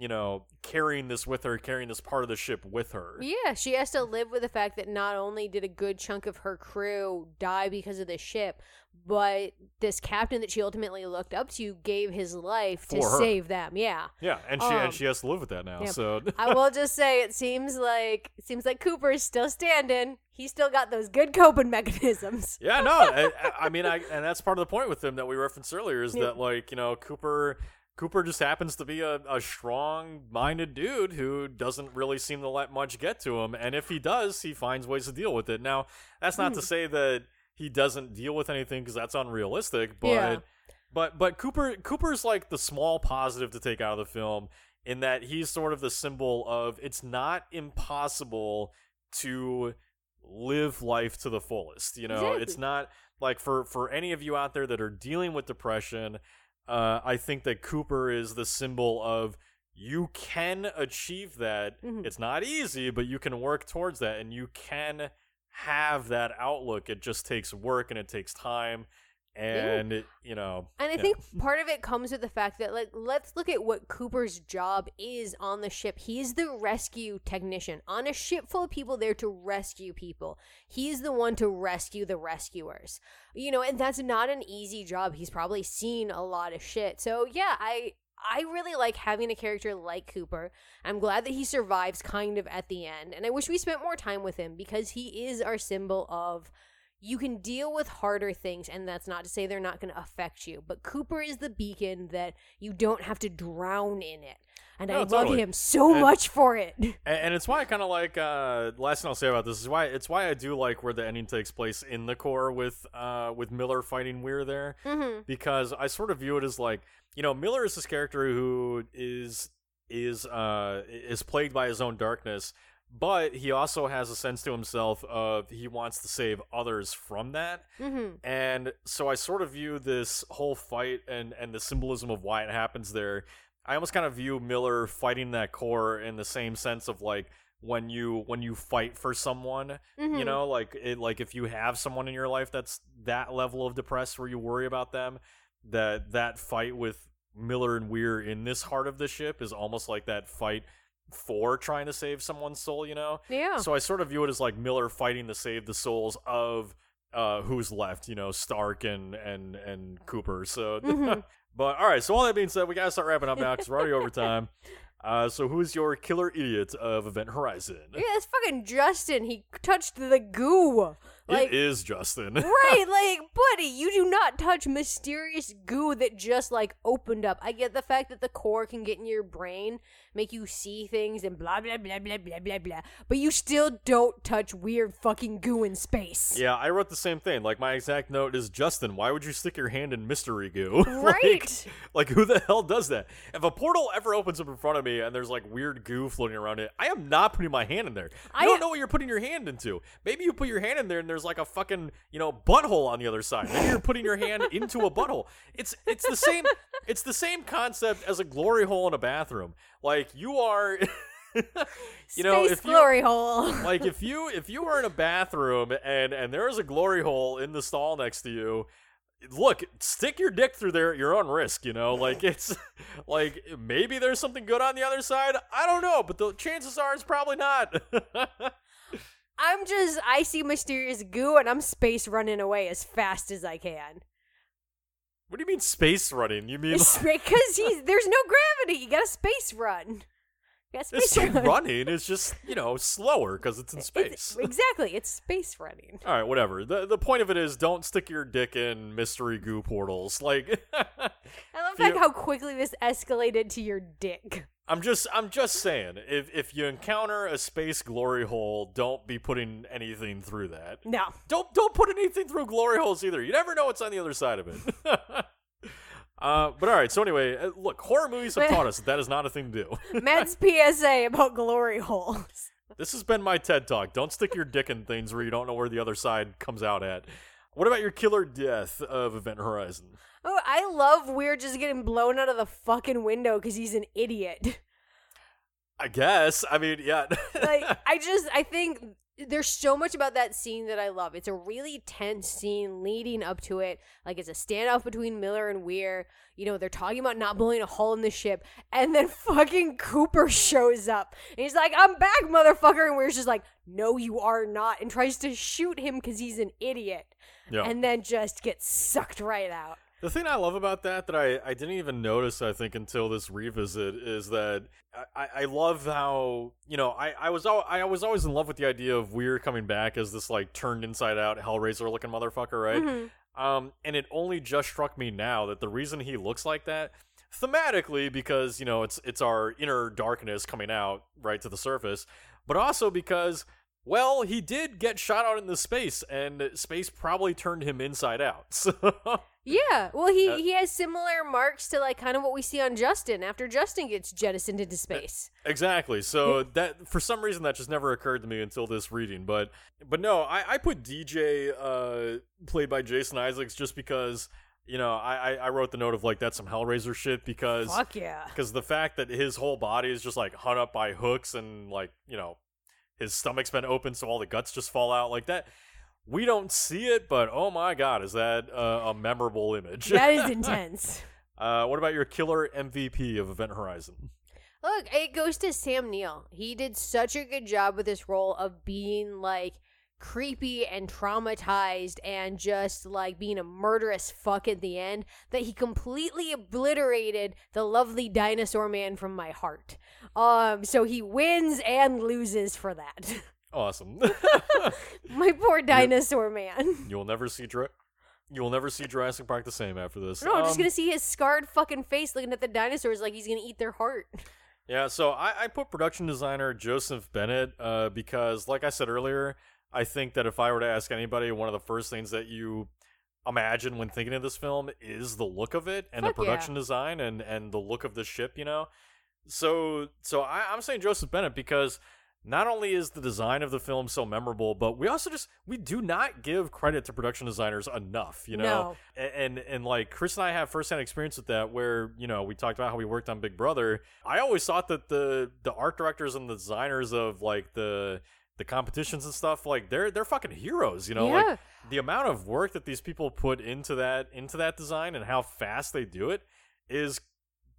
you know carrying this with her, carrying this part of the ship with her. Yeah, she has to live with the fact that not only did a good chunk of her crew die because of the ship, but this captain that she ultimately looked up to gave his life to her. save them. Yeah. Yeah, and she Um, and she has to live with that now. yeah. So I will just say it seems like it seems like Cooper's still standing. He's still got those good coping mechanisms. Yeah, no, I, I- I mean, I and that's part of the point with him that we referenced earlier is Yeah. that like you know Cooper Cooper just happens to be a, a strong-minded dude who doesn't really seem to let much get to him, and if he does, he finds ways to deal with it. Now, that's not to hmm. say that he doesn't deal with anything because that's unrealistic, but Yeah. but but Cooper Cooper's like the small positive to take out of the film in that he's sort of the symbol of it's not impossible to live life to the fullest. You know, Exactly. it's not like for for any of you out there that are dealing with depression. Uh, I think that Cooper is the symbol of you can achieve that. Mhm. It's not easy, but you can work towards that, and you can have that outlook. It just takes work and it takes time, and it, you know. And I yeah. think part of it comes with the fact that, like, let's look at what Cooper's job is on the ship. He's the rescue technician on a ship full of people there to rescue people. He's the one to rescue the rescuers. You know, and that's not an easy job. He's probably seen a lot of shit. So, yeah, I. I really like having a character like Cooper. I'm glad that he survives kind of at the end. And I wish we spent more time with him because he is our symbol of you can deal with harder things and that's not to say they're not going to affect you but cooper is the beacon that you don't have to drown in it and No, i love totally. him so And- much for it and, and it's why I kind of like. Uh, last thing I'll say about this is why it's why I do like where the ending takes place in the core with uh with Miller fighting Weir there mm-hmm. because I sort of view it as like you know Miller is this character who is is uh is plagued by his own darkness, but he also has a sense to himself of he wants to save others from that. Mm-hmm. And so I sort of view this whole fight and and the symbolism of why it happens there. I almost kind of view Miller fighting that core in the same sense of like when you when you fight for someone, Mm-hmm. you know, like it like if you have someone in your life that's that level of depressed where you worry about them, that that fight with Miller and Weir in this heart of the ship is almost like that fight for trying to save someone's soul, you know? yeah So I sort of view it as like Miller fighting to save the souls of uh who's left, you know, Stark and and and Cooper. So Mhm. but all right, so all that being said, we got to start wrapping up now cuz we're already over time. Uh so who's your killer idiot of Event Horizon? yeah it's fucking justin he touched the goo like it is Justin. right like buddy you do not touch mysterious goo that just like opened up i get the fact that the core can get in your brain make you see things and blah blah blah blah blah blah blah but you still don't touch weird fucking goo in space Yeah, I wrote the same thing. Like my exact note is Justin, why would you stick your hand in mystery goo? like, Right. like who the hell does that? If a portal ever opens up in front of me and there's like weird goo floating around it, I am not putting my hand in there. You I- don't know what you're putting your hand into. Maybe you put your hand in there and there's like a fucking, you know, butthole on the other side. Maybe you're putting your hand into a butthole. It's it's the same it's the same concept as a glory hole in a bathroom. Like you are you know, Space if you glory hole. like if you if you were in a bathroom and and there is a glory hole in the stall next to you look stick your dick through there at your own risk you know like it's like maybe there's something good on the other side i don't know but the chances are it's probably not I'm just, I see mysterious goo and I'm space running away as fast as I can. what do you mean space running you mean It's because he's there's no gravity. You got to space run. You got it's space run. running it's just you know slower because it's in It's- space exactly, it's space running. all right whatever the the point of it is don't stick your dick in mystery goo portals like I love like how quickly this escalated to your dick. I'm just I'm just saying if if you encounter a space glory hole, don't be putting anything through that. No. Don't don't put anything through glory holes either. You never know what's on the other side of it. Uh, but all right. So anyway, uh, look, horror movies have taught us that that is not a thing to do. Matt's PSA about glory holes. this has been my TED talk. Don't stick your dick in things where you don't know where the other side comes out at. What about your killer death of Event Horizon? Oh, I love Weir just getting blown out of the fucking window because he's an idiot. I guess. I mean, yeah. like I just I think there's so much about that scene that I love. It's a really tense scene leading up to it. Like it's a standoff between Miller and Weir. You know, they're talking about not blowing a hole in the ship, and then fucking Cooper shows up. And he's like, I'm back, motherfucker. And Weir's just like, No, you are not, and tries to shoot him because he's an idiot. yeah. And then just gets sucked right out. The thing I love about that that I, I didn't even notice I think until this revisit is that I, I love how you know I, I was al- I was always in love with the idea of Weir coming back as this like turned inside out Hellraiser looking motherfucker right Mhm. um and it only just struck me now that the reason he looks like that thematically because you know it's it's our inner darkness coming out right to the surface but also because well he did get shot out into space and space probably turned him inside out so Yeah, well, he Uh, he has similar marks to like kind of what we see on Justin after Justin gets jettisoned into space. Exactly. So that for some reason that just never occurred to me until this reading. But but no, I, I put DJ uh played by Jason Isaacs just because you know I, I I wrote the note of like that's some Hellraiser shit because Fuck yeah. because the fact that his whole body is just like hung up by hooks and like you know his stomach's been open so all the guts just fall out like that. We don't see it, but oh my god, is that uh, a memorable image? That is intense. uh, what about your killer MVP of Event Horizon? Look, it goes to Sam Neill. He did such a good job with this role of being like creepy and traumatized and just like being a murderous fuck at the end that he completely obliterated the lovely dinosaur man from my heart. Um so he wins and loses for that. Awesome. my poor dinosaur man. You'll never see Dra- You will never see Jurassic Park the same after this. No, I'm just Um, gonna see his scarred fucking face looking at the dinosaurs like he's gonna eat their heart. Yeah, so I, I put production designer Joseph Bennett uh, because, like I said earlier, I think that if I were to ask anybody, one of the first things that you imagine when thinking of this film is the look of it and Fuck the production design and and the look of the ship. You know, so so I, I'm saying Joseph Bennett because not only is the design of the film so memorable, but we also just we do not give credit to production designers enough. You know, No. A- and and like Chris and I have firsthand experience with that, where you know we talked about how we worked on Big Brother. I always thought that the the art directors and the designers of like the the competitions and stuff, like they're they're fucking heroes. You know, Yeah. like the amount of work that these people put into that into that design and how fast they do it is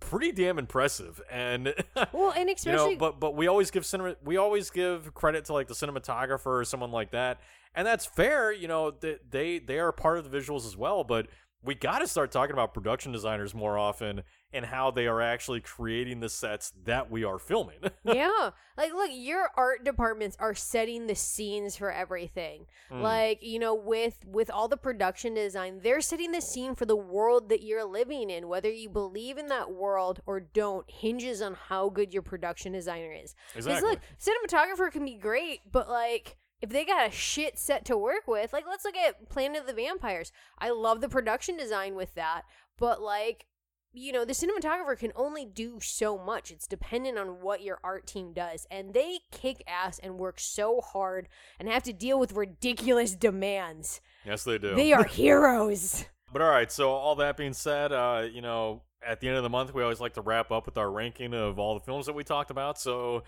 pretty damn impressive. And Well, and you especially know, but but we always give cinema we always give credit to like the cinematographer or someone like that, and that's fair. You know, they they, they are part of the visuals as well, but we got to start talking about production designers more often and how they are actually creating the sets that we are filming. yeah. Like, look, your art departments are setting the scenes for everything. Mm. Like, you know, with with all the production design, they're setting the scene for the world that you're living in. Whether you believe in that world or don't hinges on how good your production designer is. Because exactly. look, cinematographer can be great, but like if they got a shit set to work with, like let's look at Planet of the Vampires. I love the production design with that, but like you know, the cinematographer can only do so much. It's dependent on what your art team does. And they kick ass and work so hard and have to deal with ridiculous demands. yes, they do. They are heroes. But all right, so all that being said, uh, you know, at the end of the month, we always like to wrap up with our ranking of all the films that we talked about. So,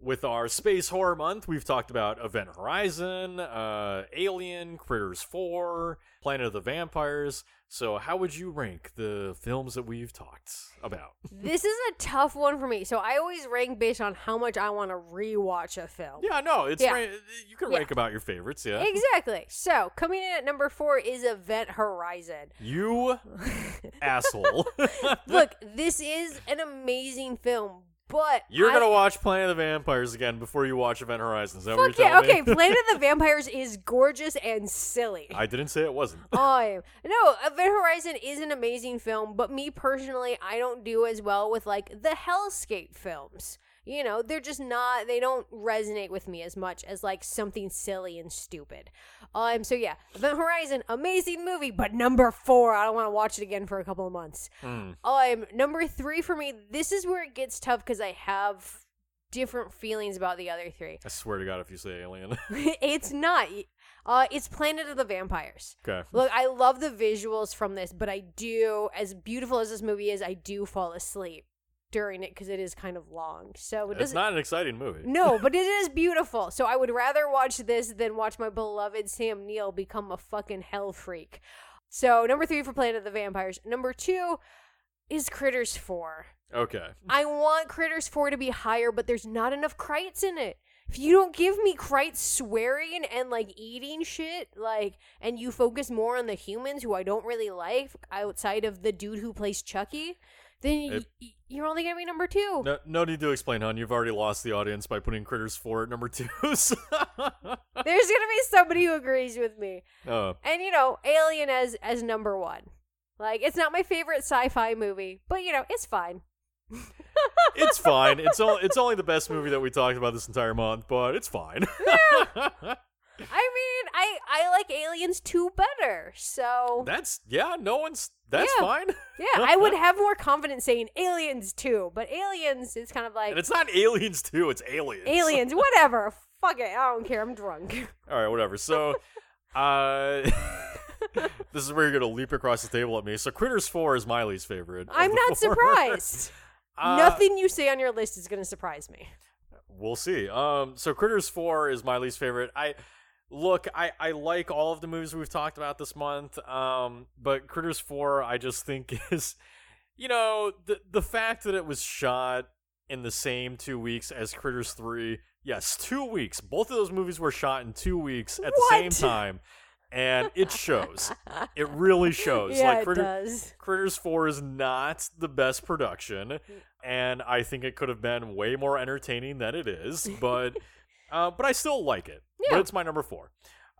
with our space horror month, we've talked about Event Horizon, uh, Alien, Critters 4, Planet of the Vampires. So, how would you rank the films that we've talked about? this is a tough one for me. So I always rank based on how much I want to rewatch a film. Yeah, no, it's Yeah. ra- you can Yeah. rank about your favorites. Yeah, Exactly. So coming in at number four is Event Horizon. you asshole. Look, this is an amazing film, but You're I- gonna watch Planet of the Vampires again before you watch Event Horizon. Is that what you're yeah. telling Okay, me? Planet of the Vampires is gorgeous and silly. I didn't say it wasn't. Oh, I no, Event Horizon is an amazing film, but me personally, I don't do as well with like the Hellscape films. You know, they're just not, they don't resonate with me as much as like something silly and stupid. Um, so yeah, Event Horizon, amazing movie, but number four, I don't want to watch it again for a couple of months. Hmm. Um, number three for me, this is where it gets tough because I have different feelings about the other three. I swear to God, if you say Alien. it's not. Uh, it's Planet of the Vampires. okay. Look, I love the visuals from this, but I do, as beautiful as this movie is, I do fall asleep during it because it is kind of long. So it It's not an exciting movie. no, but it is beautiful. So I would rather watch this than watch my beloved Sam Neill become a fucking hell freak. So number three for Planet of the Vampires. Number two is Critters 4. Okay. I want Critters 4 to be higher, but there's not enough Krites in it. If you don't give me Krites swearing and like eating shit, like, and you focus more on the humans who I don't really like outside of the dude who plays Chucky, then It- y- you're only gonna be number two. No, no need to explain, hon. You've already lost the audience by putting Critters 4 at number 2. so- There's gonna be somebody who agrees with me. oh, And you know, Alien as as number one. Like, it's not my favorite sci-fi movie, but you know, it's fine. it's fine. It's all, it's only the best movie that we talked about this entire month, but it's fine. I mean, I I like Aliens 2 better. So that's yeah, no one's that's Yeah. fine. Yeah, I would have more confidence saying Aliens 2, but Aliens is kind of like And it's not Aliens 2, it's Aliens. Aliens, whatever. Fuck it, I don't care. I'm drunk. All right, whatever. So, uh, this is where you're gonna leap across the table at me. So, Critters Four is my least favorite. I'm not four. surprised. Uh, Nothing you say on your list is going to surprise me. We'll see. Um, so Critters Four is my least favorite. I look, I I like all of the movies we've talked about this month. Um, but Critters Four, I just think is, you know, the the fact that it was shot in the same two weeks as Critters Three. Yes, two weeks. Both of those movies were shot in two weeks at the same time, and it shows. It really shows. yeah, like it does. Critters 4 is not the best production, and I think it could have been way more entertaining than it is, but uh, but I still like it. Yeah. But it's my number four.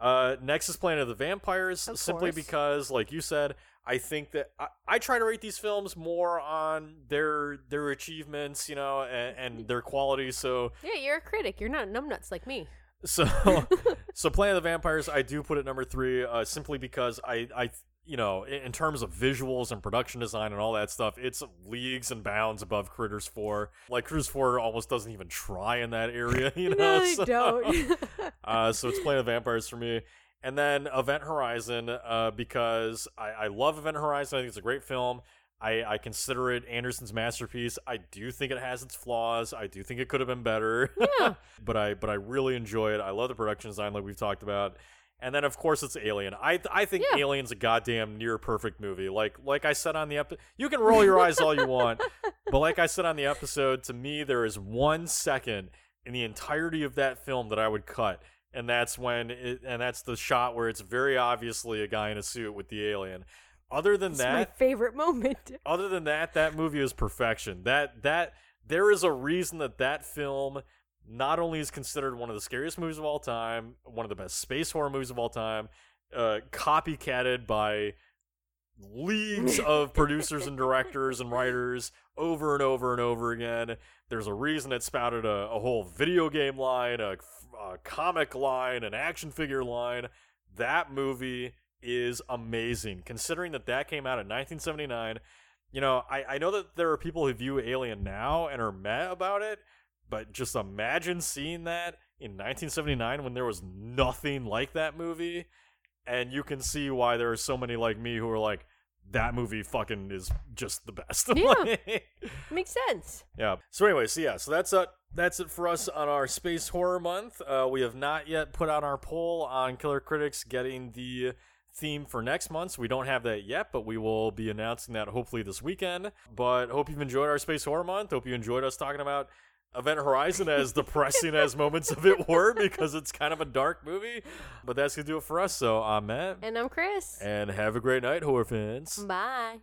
Uh, next is Planet of the Vampires, Of simply course. because, like you said, I think that I, I try to rate these films more on their their achievements, you know, and, and their quality. So Yeah, you're a critic. You're not numbnuts like me. so so Planet of the Vampires, I do put it number three, uh, simply because I I you know in, terms of visuals and production design and all that stuff, it's leagues and bounds above Critters Four. Like Critters Four almost doesn't even try in that area, you know. no, so, don't. uh, so it's Planet of the Vampires for me. And then Event Horizon, uh, because I, I love Event Horizon. I think it's a great film. I, I consider it Anderson's masterpiece. I do think it has its flaws. I do think it could have been better. Yeah. but I but I really enjoy it. I love the production design like we've talked about. And then of course it's Alien. I I think Yeah. Alien's a goddamn near perfect movie. Like like I said on the episode, you can roll your eyes all you want, but like I said on the episode, to me there is one second in the entirety of that film that I would cut, and that's when it, and that's the shot where it's very obviously a guy in a suit with the alien. Other than It's my that, favorite moment. other than that, that movie is perfection. That that there is a reason that that film not only is considered one of the scariest movies of all time, one of the best space horror movies of all time, uh, copycatted by leagues of producers and directors and writers over and over and over again. There's a reason it spouted a, a whole video game line, a, a comic line, an action figure line. That movie is amazing. Considering that that came out in 1979, you know, I, I know that there are people who view Alien now and are mad about it, but just imagine seeing that in 1979 when there was nothing like that movie, and you can see why there are so many like me who are like, that movie fucking is just the best. Yeah. Makes sense. Yeah. So anyway, so yeah, so that's uh that's it for us on our space horror month. Uh, we have not yet put out our poll on Killer Critics getting the theme for next month. So we don't have that yet, but we will be announcing that hopefully this weekend. But hope you've enjoyed our space horror month. Hope you enjoyed us talking about Event Horizon as depressing as moments of it were because it's kind of a dark movie. But that's gonna do it for us. So I'm Matt. And I'm Chris. And have a great night, horror fans. Bye.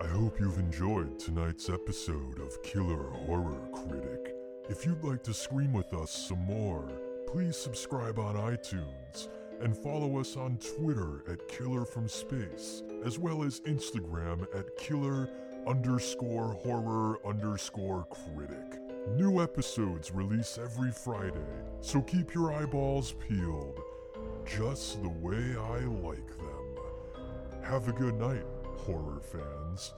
I hope you've enjoyed tonight's episode of Killer Horror Critic. If you'd like to scream with us some more, please subscribe on iTunes and follow us on Twitter at Killer from Space, as well as Instagram at Killer underscore horror underscore critic. New episodes release every Friday, so keep your eyeballs peeled, just the way I like them. Have a good night, horror fans,